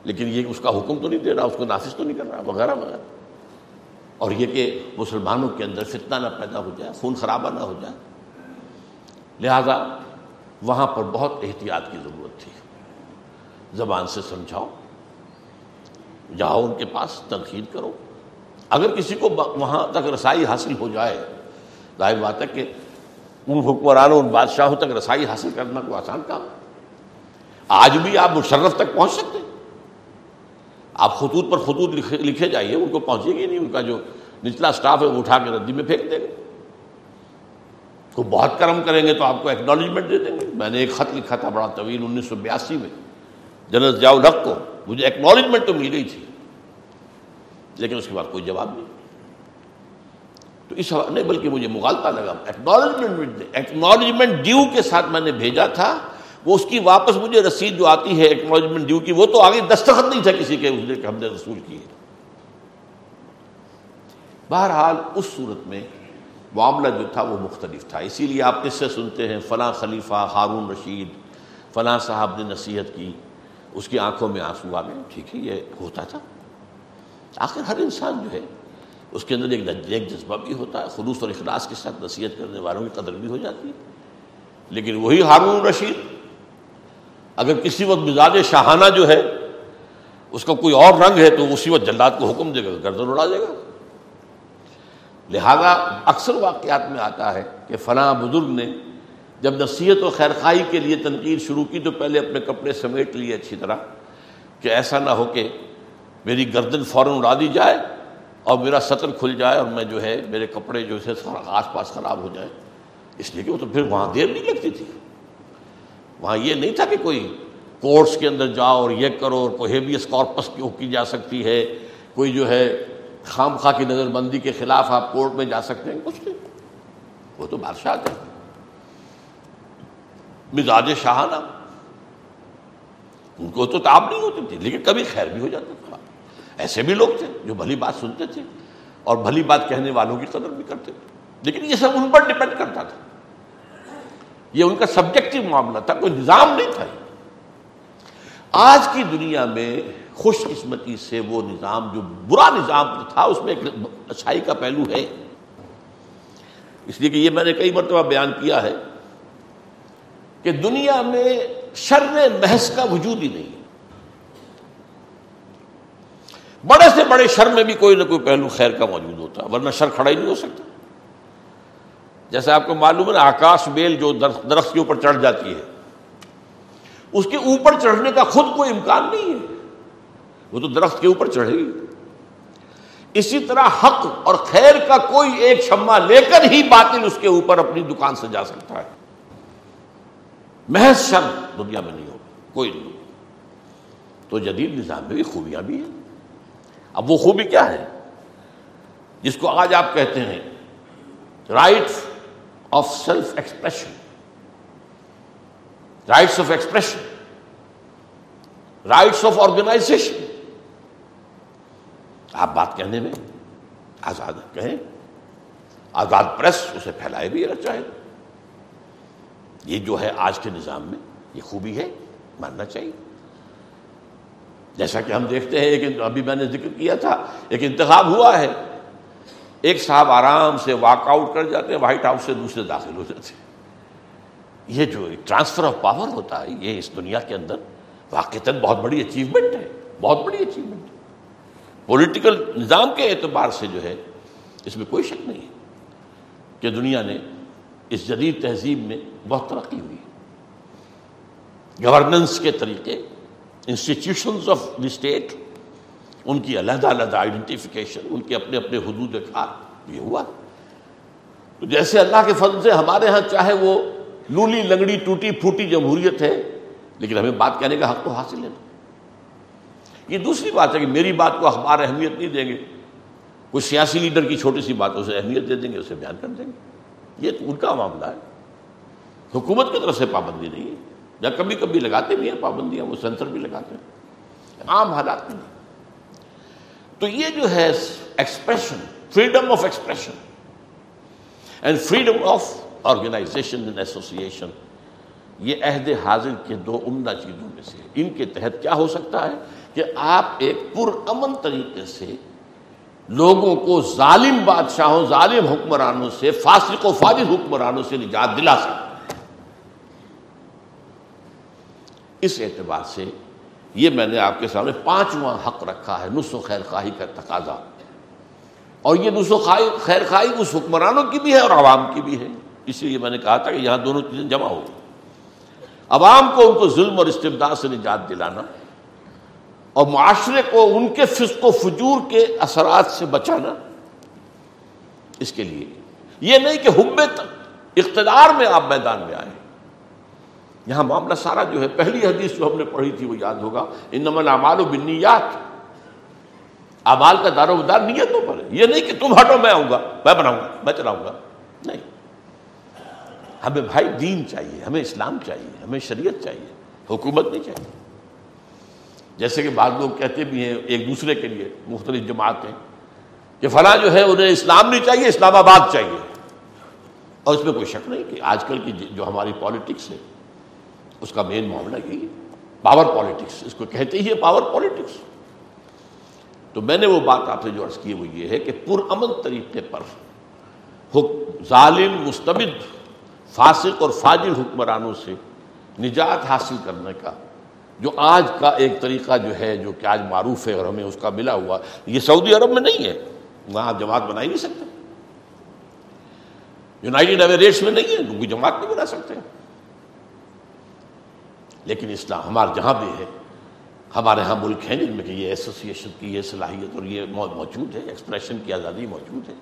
لیکن یہ اس کا حکم تو نہیں دے رہا، اس کو نافذ تو نہیں کر رہا، وغیرہ وغیرہ۔ اور یہ کہ مسلمانوں کے اندر فتنہ نہ پیدا ہو جائے، خون خرابہ نہ ہو جائے۔ لہذا وہاں پر بہت احتیاط کی ضرورت تھی۔ زبان سے سمجھاؤ۔ جاؤ ان کے پاس، تنقید کرو۔ اگر کسی کو وہاں تک رسائی حاصل ہو جائے، ظاہر بات ہے کہ ان حکمرانوں، ان بادشاہوں تک رسائی حاصل کرنا کوئی آسان کام۔ آج بھی آپ مشرف تک پہنچ سکتے آپ خطوط پر خطوط لکھے جائیے، ان کو پہنچے گی نہیں، ان کا جو نچلا سٹاف ہے وہ اٹھا کے ردی میں پھینک دے گا۔ کو بہت کرم کریں گے تو آپ کو ایکنالجمنٹ دے دیں گے۔ میں نے ایک خط لکھا تھا بڑا طویل، انیس سو بیاسی میں۔ جنرل ضیاء الحق کو مجھے ایکنالجمنٹ تو مل گئی تھی، لیکن اس کے بعد کوئی جواب نہیں۔ تو اس نہیں، بلکہ مجھے مغالتا لگا۔ ایکنالجمنٹ ایکنالجمنٹ ڈیو کے ساتھ میں نے بھیجا تھا۔ وہ اس کی واپس مجھے رسید جو آتی ہے ایکنالجمنٹ ڈیو کی، وہ تو آگے دستخط نہیں تھا کسی کے، اس نے کہ ہم نے رسول کی ہے۔ بہرحال اس صورت میں معاملہ جو تھا وہ مختلف تھا۔ اسی لیے آپ کس سے سنتے ہیں، فلاں خلیفہ ہارون رشید، فلاں صاحب نے نصیحت کی۔ اس کی آنکھوں میں آنسو آ گئے ٹھیک ہے، یہ ہوتا تھا۔ آخر ہر انسان جو ہے، اس کے اندر ایک ایک جذبہ بھی ہوتا ہے۔ خلوص اور اخلاص کے ساتھ نصیحت کرنے والوں کی قدر بھی ہو جاتی ہے۔ لیکن وہی ہارون رشید، اگر کسی وقت مزاج شاہانہ جو ہے، اس کا کوئی اور رنگ ہے تو اسی وقت جلات کو حکم دے گا، گردن اڑا دے گا۔ لہذا اکثر واقعات میں آتا ہے کہ فلاں بزرگ نے جب نصیحت و خیرخائی کے لیے تنقید شروع کی تو پہلے اپنے کپڑے سمیٹ لیے اچھی طرح کہ ایسا نہ ہو کہ میری گردن فوراً اڑا دی جائے اور میرا سطر کھل جائے اور میں جو ہے میرے کپڑے جو ہے آس پاس خراب ہو جائے۔ اس لیے کہ وہ تو پھر وہاں دیر نہیں لگتی تھی۔ وہاں یہ نہیں تھا کہ کوئی کورٹس کے اندر جاؤ اور یہ کرو اور کوئی ہیویس کارپس کی جا سکتی ہے، کوئی جو ہے خام خواہ کی نظر بندی کے خلاف آپ کورٹ میں جا سکتے ہیں، کچھ نہیں۔ وہ تو بادشاہ تھے۔ مزاج شاہانہ ان کو تو تاب نہیں ہوتی تھی، لیکن کبھی خیر بھی ہو جاتا تھا۔ ایسے بھی لوگ تھے جو بھلی بات سنتے تھے اور بھلی بات کہنے والوں کی قدر بھی کرتے تھے۔ لیکن یہ سب ان پر ڈپینڈ کرتا تھا۔ یہ ان کا سبجیکٹو معاملہ تھا، کوئی نظام نہیں تھا۔ آج کی دنیا میں خوش قسمتی سے وہ نظام جو برا نظام تھا، اس میں ایک اچھائی کا پہلو ہے۔ اس لیے کہ یہ میں نے کئی مرتبہ بیان کیا ہے۔ کہ دنیا میں شر محض کا وجود ہی نہیں ہے۔ بڑے سے بڑے شر میں بھی کوئی نہ کوئی پہلو خیر کا موجود ہوتا ہے، ورنہ شر کھڑا ہی نہیں ہو سکتا۔ جیسے آپ کو معلوم ہے آکاش بیل جو درخت کے اوپر چڑھ جاتی ہے، اس کے اوپر چڑھنے کا خود کوئی امکان نہیں ہے۔ وہ تو درخت کے اوپر چڑھے گی۔ اسی طرح حق اور خیر کا کوئی ایک شمع لے کر ہی باطل اس کے اوپر اپنی دکان سے جا سکتا ہے۔ محض شر دنیا میں نہیں ہوگا کوئی نہیں تو جدید نظام میں بھی خوبیاں بھی ہیں۔ اب وہ خوبی کیا ہے؟ جس کو آج آپ کہتے ہیں right of self expression rights of expression rights of organization آپ بات کہنے میں آزاد کہیں۔ آزاد پریس اسے پھیلائے بھی چاہے یہ جو ہے آج کے نظام میں، یہ خوبی ہے، ماننا چاہیے۔ جیسا کہ ہم دیکھتے ہیں، ایک ابھی میں نے ذکر کیا تھا، ایک انتخاب ہوا ہے۔ ایک صاحب آرام سے واک آؤٹ کر جاتے ہیں، وائٹ ہاؤس سے دوسرے داخل ہو جاتے ہیں۔ یہ جو ٹرانسفر آف پاور ہوتا ہے، یہ اس دنیا کے اندر واقع بہت بڑی اچیومنٹ ہے، بہت بڑی اچیومنٹ ہے۔ پولیٹیکل نظام کے اعتبار سے جو ہے، اس میں کوئی شک نہیں ہے کہ دنیا نے اس جدید تہذیب میں بہت ترقی ہوئی گورننس کے طریقے انسٹیٹیوشنز آف دی اسٹیٹ ان کی علیحدہ علیحدہ آئیڈینٹیفیکیشن ان کے اپنے اپنے حدود کار یہ ہوا۔ تو جیسے اللہ کے فضل سے ہمارے ہاں چاہے وہ لولی، لنگڑی، ٹوٹی، پھوٹی جمہوریت ہے، لیکن ہمیں بات کہنے کا حق تو حاصل ہے۔ یہ دوسری بات ہے کہ میری بات کو اخبار اہمیت نہیں دیں گے۔ کوئی سیاسی لیڈر کی چھوٹی سی بات اسے اہمیت دے دیں گے، اسے بیان کر دیں گے۔ یہ تو ان کا معاملہ ہے۔ حکومت کی طرف سے پابندی نہیں ہے۔ یا کبھی کبھی لگاتے بھی ہیں پابندیاں، وہ سینسر بھی لگاتے ہیں۔ عام حالات میں تو یہ جو ہے expression freedom of expression and freedom of organization and association یہ عہد حاضر کے دو عمدہ چیزوں میں سے ان کے تحت کیا ہو سکتا ہے کہ آپ ایک پرامن طریقے سے لوگوں کو ظالم بادشاہوں، ظالم حکمرانوں سے، فاسق و فاجر حکمرانوں سے نجات دلا سکتے اس اعتبار سے یہ میں نے آپ کے سامنے پانچواں حق رکھا ہے نس و خیر خواہی کا تقاضا۔ اور یہ نس و خیر خواہی اس حکمرانوں کی بھی ہے اور عوام کی بھی ہے۔ اس لیے میں نے کہا تھا کہ یہاں دونوں چیزیں جمع ہو۔ عوام کو ان کو ظلم اور استبداد سے نجات دلانا۔ اور معاشرے کو، ان کے فسق و فجور کے اثرات سے بچانا اس کے لیے۔ یہ نہیں کہ حبت اقتدار میں آپ میدان میں آئے۔ یہاں معاملہ سارا جو ہے، پہلی حدیث جو ہم نے پڑھی تھی وہ یاد ہوگا۔ ان نمن امال و بنیات امال کا دار و دار نیتوں پر ہے۔ یہ نہیں کہ تم ہٹو، میں آؤں گا، میں بناؤں گا، میں چلاؤں گا۔ نہیں۔ ہمیں بھائی دین چاہیے، ہمیں اسلام چاہیے، ہمیں شریعت چاہیے، حکومت نہیں چاہیے۔ جیسے کہ بعض لوگ کہتے بھی ہیں ایک دوسرے کے لیے مختلف جماعتیں کہ فلاں جو ہے انہیں اسلام نہیں چاہیے، اسلام آباد چاہیے۔ اور اس میں کوئی شک نہیں کہ آج کل کی جو ہماری پالیٹکس ہے، اس کا مین معاملہ یہی ہے۔ پاور پالیٹکس اس کو کہتے ہی ہے پاور پالیٹکس تو میں نے وہ بات آپ سے جو عرض کی وہ یہ ہے کہ پرامن طریقے پر ظالم، مستبد، فاسق اور فاجر حکمرانوں سے نجات حاصل کرنے کا جو آج کا ایک طریقہ جو ہے، جو کہ آج معروف ہے اور ہمیں اس کا ملا ہوا، یہ سعودی عرب میں نہیں ہے۔ وہاں آپ جماعت بنا ہی نہیں سکتے۔ یونائٹیڈ ایمریٹس میں نہیں ہے کوئی جماعت نہیں بنا سکتے۔ لیکن اسلام ہمارے جہاں بھی ہے، ہمارے ہاں ملک ہیں جن میں کہ یہ ایسوسیشن کی، یہ صلاحیت اور یہ موجود ہے ایکسپریشن کی آزادی موجود ہے۔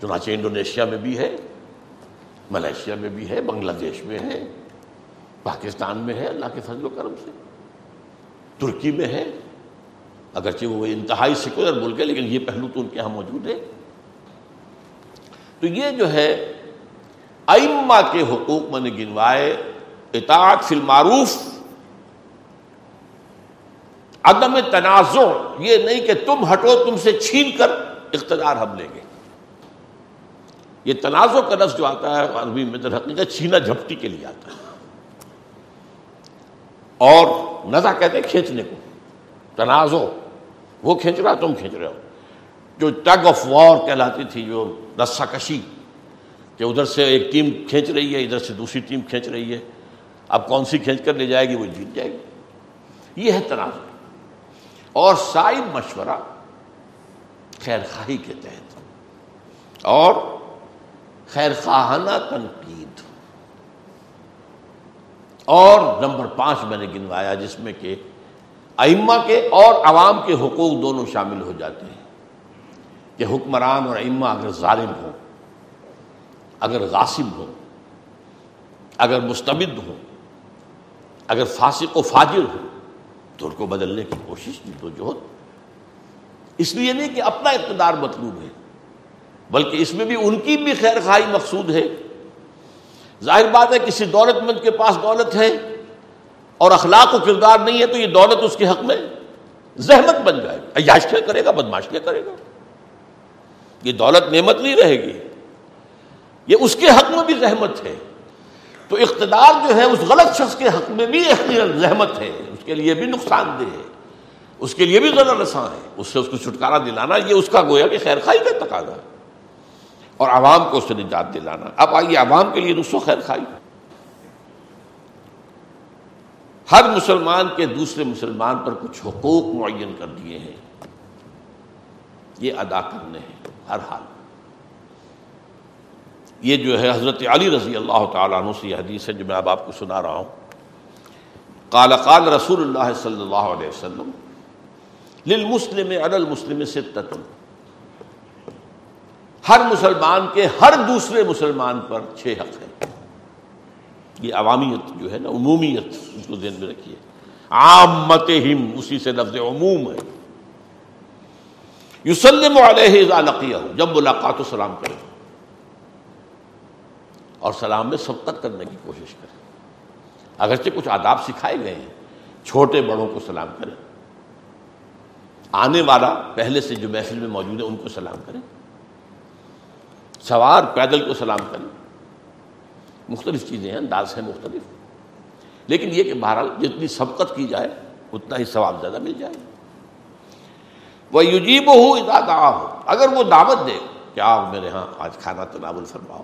چنانچہ انڈونیشیا میں بھی ہے ملیشیا میں بھی ہے، بنگلہ دیش میں ہے۔ پاکستان میں ہے اللہ کے فضل و کرم سے۔ ترکی میں ہے۔ اگرچہ وہ انتہائی سیکولر ملک ہے، لیکن یہ پہلو تو ان کے یہاں موجود ہے۔ تو یہ جو ہے، ائمہ کے حقوق میں نے گنوائے، اطاعت فی المعروف، عدم تنازع، یہ نہیں کہ تم ہٹو، تم سے چھین کر اقتدار ہم لیں گے۔ یہ تنازع کا لفظ جو آتا ہے، عربی میں در حقیقت چھینا جھپٹی کے لیے آتا ہے۔ اور نزا کہتے ہیں کھینچنے کو۔ تنازع۔ وہ کھینچ رہا تم کھینچ رہے ہو۔ جو ٹگ آف وار کہلاتی تھی، جو رسا کشی، کہ ادھر سے ایک ٹیم کھینچ رہی ہے، ادھر سے دوسری ٹیم کھینچ رہی ہے۔ اب کون سی کھینچ کر لے جائے گی؟ وہ جیت جائے گی۔ یہ ہے تنازع۔ اور سائب مشورہ خیر خواہی کے تحت۔ اور خیر خواہانہ تنقید۔ اور نمبر پانچ میں نے گنوایا جس میں کہ ائمہ کے اور عوام کے حقوق دونوں شامل ہو جاتے ہیں کہ حکمران اور ائمہ اگر ظالم ہوں، اگر غاصب ہوں، اگر مستبد ہوں، اگر فاسق و فاجر ہوں، تو ان کو بدلنے کی کوشش کی تو جو اس لیے نہیں کہ اپنا اقتدار مطلوب ہے، بلکہ اس میں بھی ان کی بھی خیر خواہی مقصود ہے۔ ظاہر بات ہے کسی دولت مند کے پاس دولت ہے اور اخلاق و کردار نہیں ہے تو یہ دولت اس کے حق میں زحمت بن جائے گا عیاش کیا کرے گا؟ بدماش کیا کرے گا؟ یہ دولت نعمت نہیں رہے گی۔ یہ اس کے حق میں بھی زحمت ہے۔ تو اقتدار جو ہے اس غلط شخص کے حق میں بھی زحمت ہے۔ اس کے لیے بھی نقصان دہ ہے۔ اس کے لیے بھی ضرور رساں ہے اس سے اس کو چھٹکارا دلانا، یہ اس کا گویا کہ خیر خائی کا تقاضا ہے۔ اور عوام کو اس سے نجات دلانا اب آئیے، عوام کے لیے نسخ خیر خائی۔ ہر مسلمان کے دوسرے مسلمان پر کچھ حقوق معین کر دیے ہیں۔ یہ ادا کرنے ہیں، ہر حال۔ یہ جو ہے، حضرت علی رضی اللہ تعالیٰ عنہ سے یہ حدیث ہے جو میں اب آپ کو سنا رہا ہوں۔ قال قال رسول اللہ صلی اللہ علیہ وسلم، للمسلم علی المسلم ستتن ہر مسلمان کے ہر دوسرے مسلمان پر چھ حق ہیں۔ یہ عوامیت جو ہے نا، عمومیت اس کو ذہن میں رکھیے۔ عامت ہم اسی سے لفظ عموم ہے۔ یوسلم علیہ اذا جب ملاقات و سلام کرے۔ اور سلام میں سبقت کرنے کی کوشش کرے۔ اگرچہ کچھ آداب سکھائے گئے ہیں، چھوٹے بڑوں کو سلام کریں آنے والا پہلے سے جو محفل میں موجود ہے، ان کو سلام کریں سوار پیدل کو سلام کریں۔ مختلف چیزیں ہیں، انداز ہیں مختلف۔ لیکن یہ کہ بہرحال جتنی سبقت کی جائے، اتنا ہی ثواب زیادہ مل جائے۔ وہ یوجیب ہو ادا ہو اگر وہ دعوت دے کہ میرے ہاں آج کھانا تناول فرماؤ،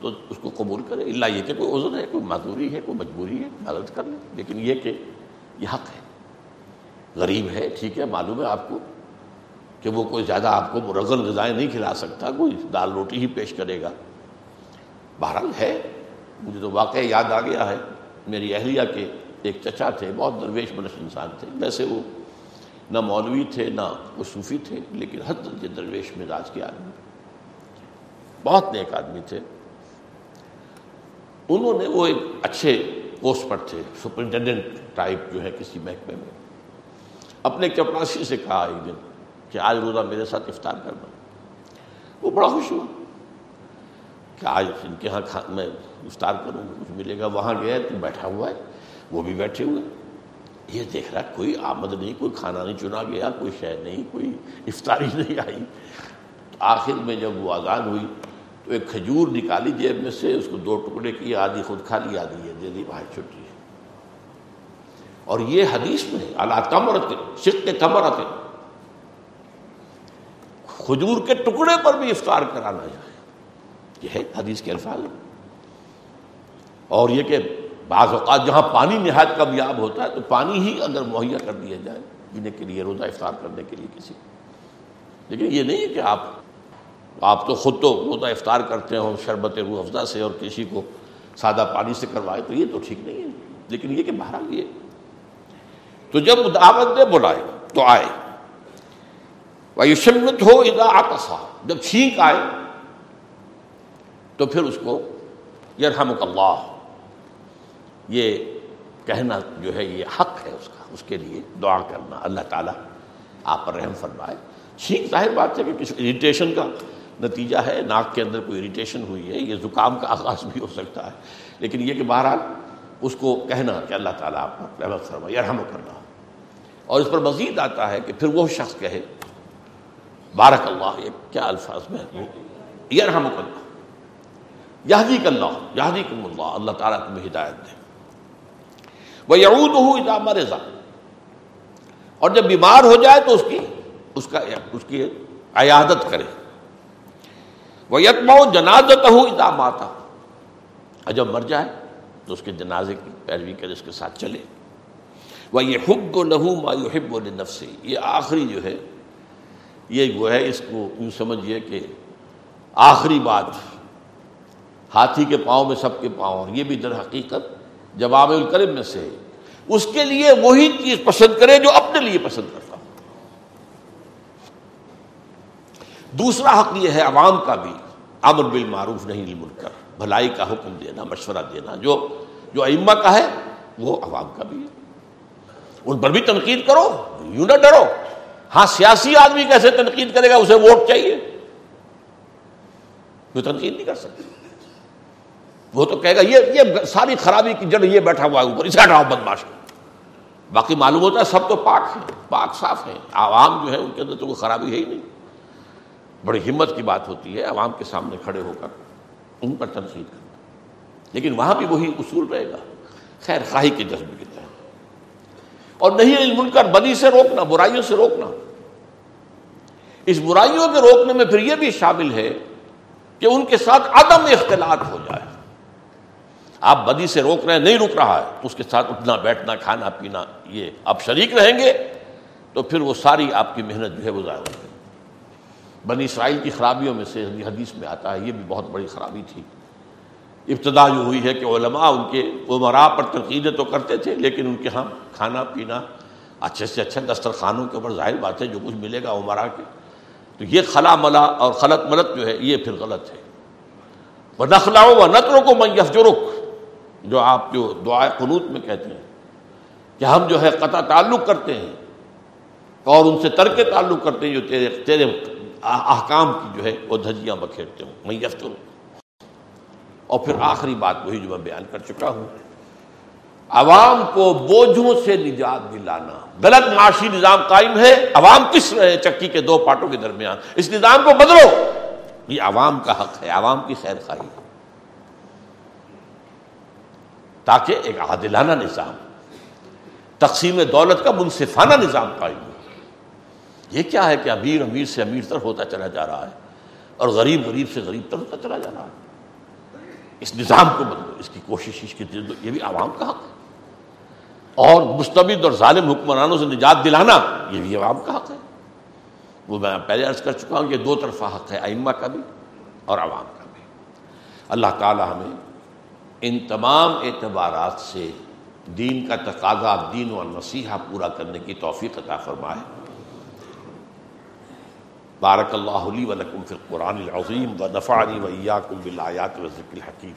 تو اس کو قبول کرے۔ اللہ یہ کہ کوئی عذر ہے، کوئی معذوری ہے، کوئی مجبوری ہے مدد کر لیں لیکن یہ کہ یہ حق ہے۔ غریب ہے، ٹھیک ہے، معلوم ہے آپ کو۔ کہ وہ کوئی زیادہ آپ کو مرغل غذائیں نہیں کھلا سکتا، کوئی دال روٹی ہی پیش کرے گا۔ بہرحال ہے، مجھے تو واقعہ یاد آ گیا ہے۔ میری اہلیہ کے ایک چچا تھے، بہت درویش منش انسان تھے۔ ویسے وہ نہ مولوی تھے، نہ وہ صوفی تھے، لیکن حد درویش مزاج کے آدمی۔ بہت نیک آدمی تھے۔ انہوں نے وہ ایک اچھے پوسٹ پر تھے، سپرنٹینڈنٹ ٹائپ جو ہے کسی محکمے میں۔ اپنے چپراسی سے کہا ایک دن کہ آج روزہ میرے ساتھ افطار کرنا وہ بڑا خوش ہوا کہ آج ان کے یہاں میں افطار کروں گا، کچھ ملے گا۔ وہاں گیا، تو بیٹھا ہوا ہے، وہ بھی بیٹھے ہوئے یہ دیکھ رہا کوئی آمد نہیں، کوئی کھانا نہیں چنا گیا، کوئی شہ نہیں، کوئی افطاری نہیں آئی۔ آخر میں جب وہ آزاد ہوئی، تو ایک کھجور نکالی جیب میں سے، اس کو دو ٹکڑے کی، آدھی خود کھا لی، آدھی ہے دے دی، بھائی چھٹی ہے۔ اور یہ حدیث میں اللہ کمرت سکھ کمرت کھجور کے ٹکڑے پر بھی افطار کرانا جائے۔ یہ ہے حدیث کے الفاظ۔ اور یہ کہ بعض اوقات جہاں پانی نہایت کمیاب ہوتا ہے تو پانی ہی اگر مہیا کر دیا جائے پینے کے لیے، روزہ افطار کرنے کے لیے کسی۔ لیکن یہ نہیں ہے کہ آپ آپ تو خود تو روزہ افطار کرتے ہوں شربت روح افزا سے اور کسی کو سادہ پانی سے کروائے تو یہ تو ٹھیک نہیں ہے۔ لیکن یہ کہ بہرحال یہ۔ تو جب دعوت دے بلائے تو آئے۔ شمت ہو ادا آتا جب چھینک آئے، تو پھر اس کو یرحمک اللہ یہ کہنا جو ہے، یہ حق ہے اس کا، اس کے لیے دعا کرنا۔ اللہ تعالیٰ آپ پر رحم فرمائے۔ چھینک ظاہر بات ہے کہ کسی اریٹیشن کا نتیجہ ہے۔ ناک کے اندر کوئی اریٹیشن ہوئی ہے، یہ زکام کا آغاز بھی ہو سکتا ہے۔ لیکن یہ کہ بہرحال اس کو کہنا کہ اللہ تعالیٰ آپ پر رحمت فرمائے یرحم کرنا اور اس پر مزید آتا ہے کہ پھر وہ شخص کہے بارک اللہ یہ کیا الفاظ میں یرحم اللہ یادی اللہ یادی کم اللہ اللہ تعالیٰ تمہیں ہدایت دے۔ وہ یعود ہو ادام رضا اور جب بیمار ہو جائے تو اس کی، اس کا، اس کی عیادت کرے۔ وہ یتما جنازت ہو ادام اور جب مر جائے تو اس کے جنازے کی پیروی کرے، اس کے ساتھ چلے۔ وہ یہ حب و لہو مایو حب و نفسی یہ آخری جو ہے یہ وہ ہے، اس کو یوں سمجھیے کہ آخری بات، ہاتھی کے پاؤں میں سب کے پاؤں، اور یہ بھی در حقیقت جواب الکرم میں سے اس کے لیے وہی چیز پسند کرے جو اپنے لیے پسند کرتا ہوں۔ دوسرا حق یہ ہے، عوام کا بھی۔ امر بالمعروف نہیں کر بھلائی کا حکم دینا، مشورہ دینا، جو جو ائمہ کا ہے، وہ عوام کا بھی ہے۔ ان پر بھی تنقید کرو، یوں نہ ڈرو۔ ہاں سیاسی آدمی کیسے تنقید کرے گا؟ اسے ووٹ چاہیے۔ وہ تنقید نہیں کر سکتے وہ تو کہے گا، یہ یہ ساری خرابی کی جڑ یہ بیٹھا ہوا ہے اوپر اسے ہٹاؤ بدماش۔ باقی معلوم ہوتا ہے سب تو پاک ہیں، پاک صاف ہیں۔ عوام جو ہے، ان کے اندر تو کوئی خرابی ہے ہی نہیں۔ بڑی ہمت کی بات ہوتی ہے، عوام کے سامنے کھڑے ہو کر ان پر تنقید کرنا۔ لیکن وہاں بھی وہی اصول رہے گا۔ خیر، خواہی کے جذبے کے اور نہیں علم کر بدی سے روکنا، برائیوں سے روکنا۔ اس برائیوں کے روکنے میں پھر یہ بھی شامل ہے کہ ان کے ساتھ عدم اختلاط ہو جائے۔ آپ بدی سے روک رہے ہیں، نہیں رک رہا ہے اس کے ساتھ اٹھنا، بیٹھنا، کھانا، پینا، یہ آپ شریک رہیں گے، تو پھر وہ ساری آپ کی محنت جو ہے وہ ضائع ہو بنی اسرائیل کی خرابیوں میں سے، حدیث میں آتا ہے، یہ بھی بہت بڑی خرابی تھی۔ ابتدا جو ہوئی ہے کہ علماء ان کے عمرا پر تنقیدیں تو کرتے تھے، لیکن ان کے ہاں کھانا پینا اچھے سے اچھا دسترخوانوں کے اوپر ظاہر بات ہے، جو کچھ ملے گا عمرا کے۔ تو یہ خلا ملا اور خلط ملت جو ہے، یہ پھر غلط ہے۔ وہ نخلا و نقل کو میں یفجرک جو آپ جو دعائے قنوت میں کہتے ہیں کہ ہم جو ہے قطع تعلق کرتے ہیں اور ان سے ترک تعلق کرتے ہیں، جو تیرے تیرے احکام کی جو ہے وہ دھجیاں بکھیرتے ہوں۔ میں یفتر اور پھر آخری بات وہی جو میں بیان کر چکا ہوں۔ عوام کو بوجھوں سے نجات دلانا۔ غلط معاشی نظام قائم ہے۔ عوام کس چکی کے دو پارٹوں کے درمیان۔ اس نظام کو بدلو۔ یہ عوام کا حق ہے۔ عوام کی خیر خواہی۔ تاکہ ایک عادلانہ نظام، تقسیم دولت کا منصفانہ نظام قائم ہو۔ یہ کیا ہے کہ امیر امیر سے امیر تر ہوتا چلا جا رہا ہے اور غریب غریب سے غریب تر ہوتا چلا جا رہا ہے؟ اس نظام کو بدلو، اس کی کوشش اس کی یہ بھی عوام کا حق ہے۔ اور مستبد اور ظالم حکمرانوں سے نجات دلانا، یہ بھی عوام کا حق ہے۔ وہ میں پہلے عرض کر چکا ہوں کہ دو طرفہ حق ہے، ائمہ کا بھی اور عوام کا بھی۔ اللہ تعالی ہمیں ان تمام اعتبارات سے دین کا تقاضا، دین و نصیحہ پورا کرنے کی توفیق عطا فرمائے۔ بارک اللہ علی ولکم فی القرآن العظیم و نفعنی و ایاکم بالآیات و ذکر الحکیم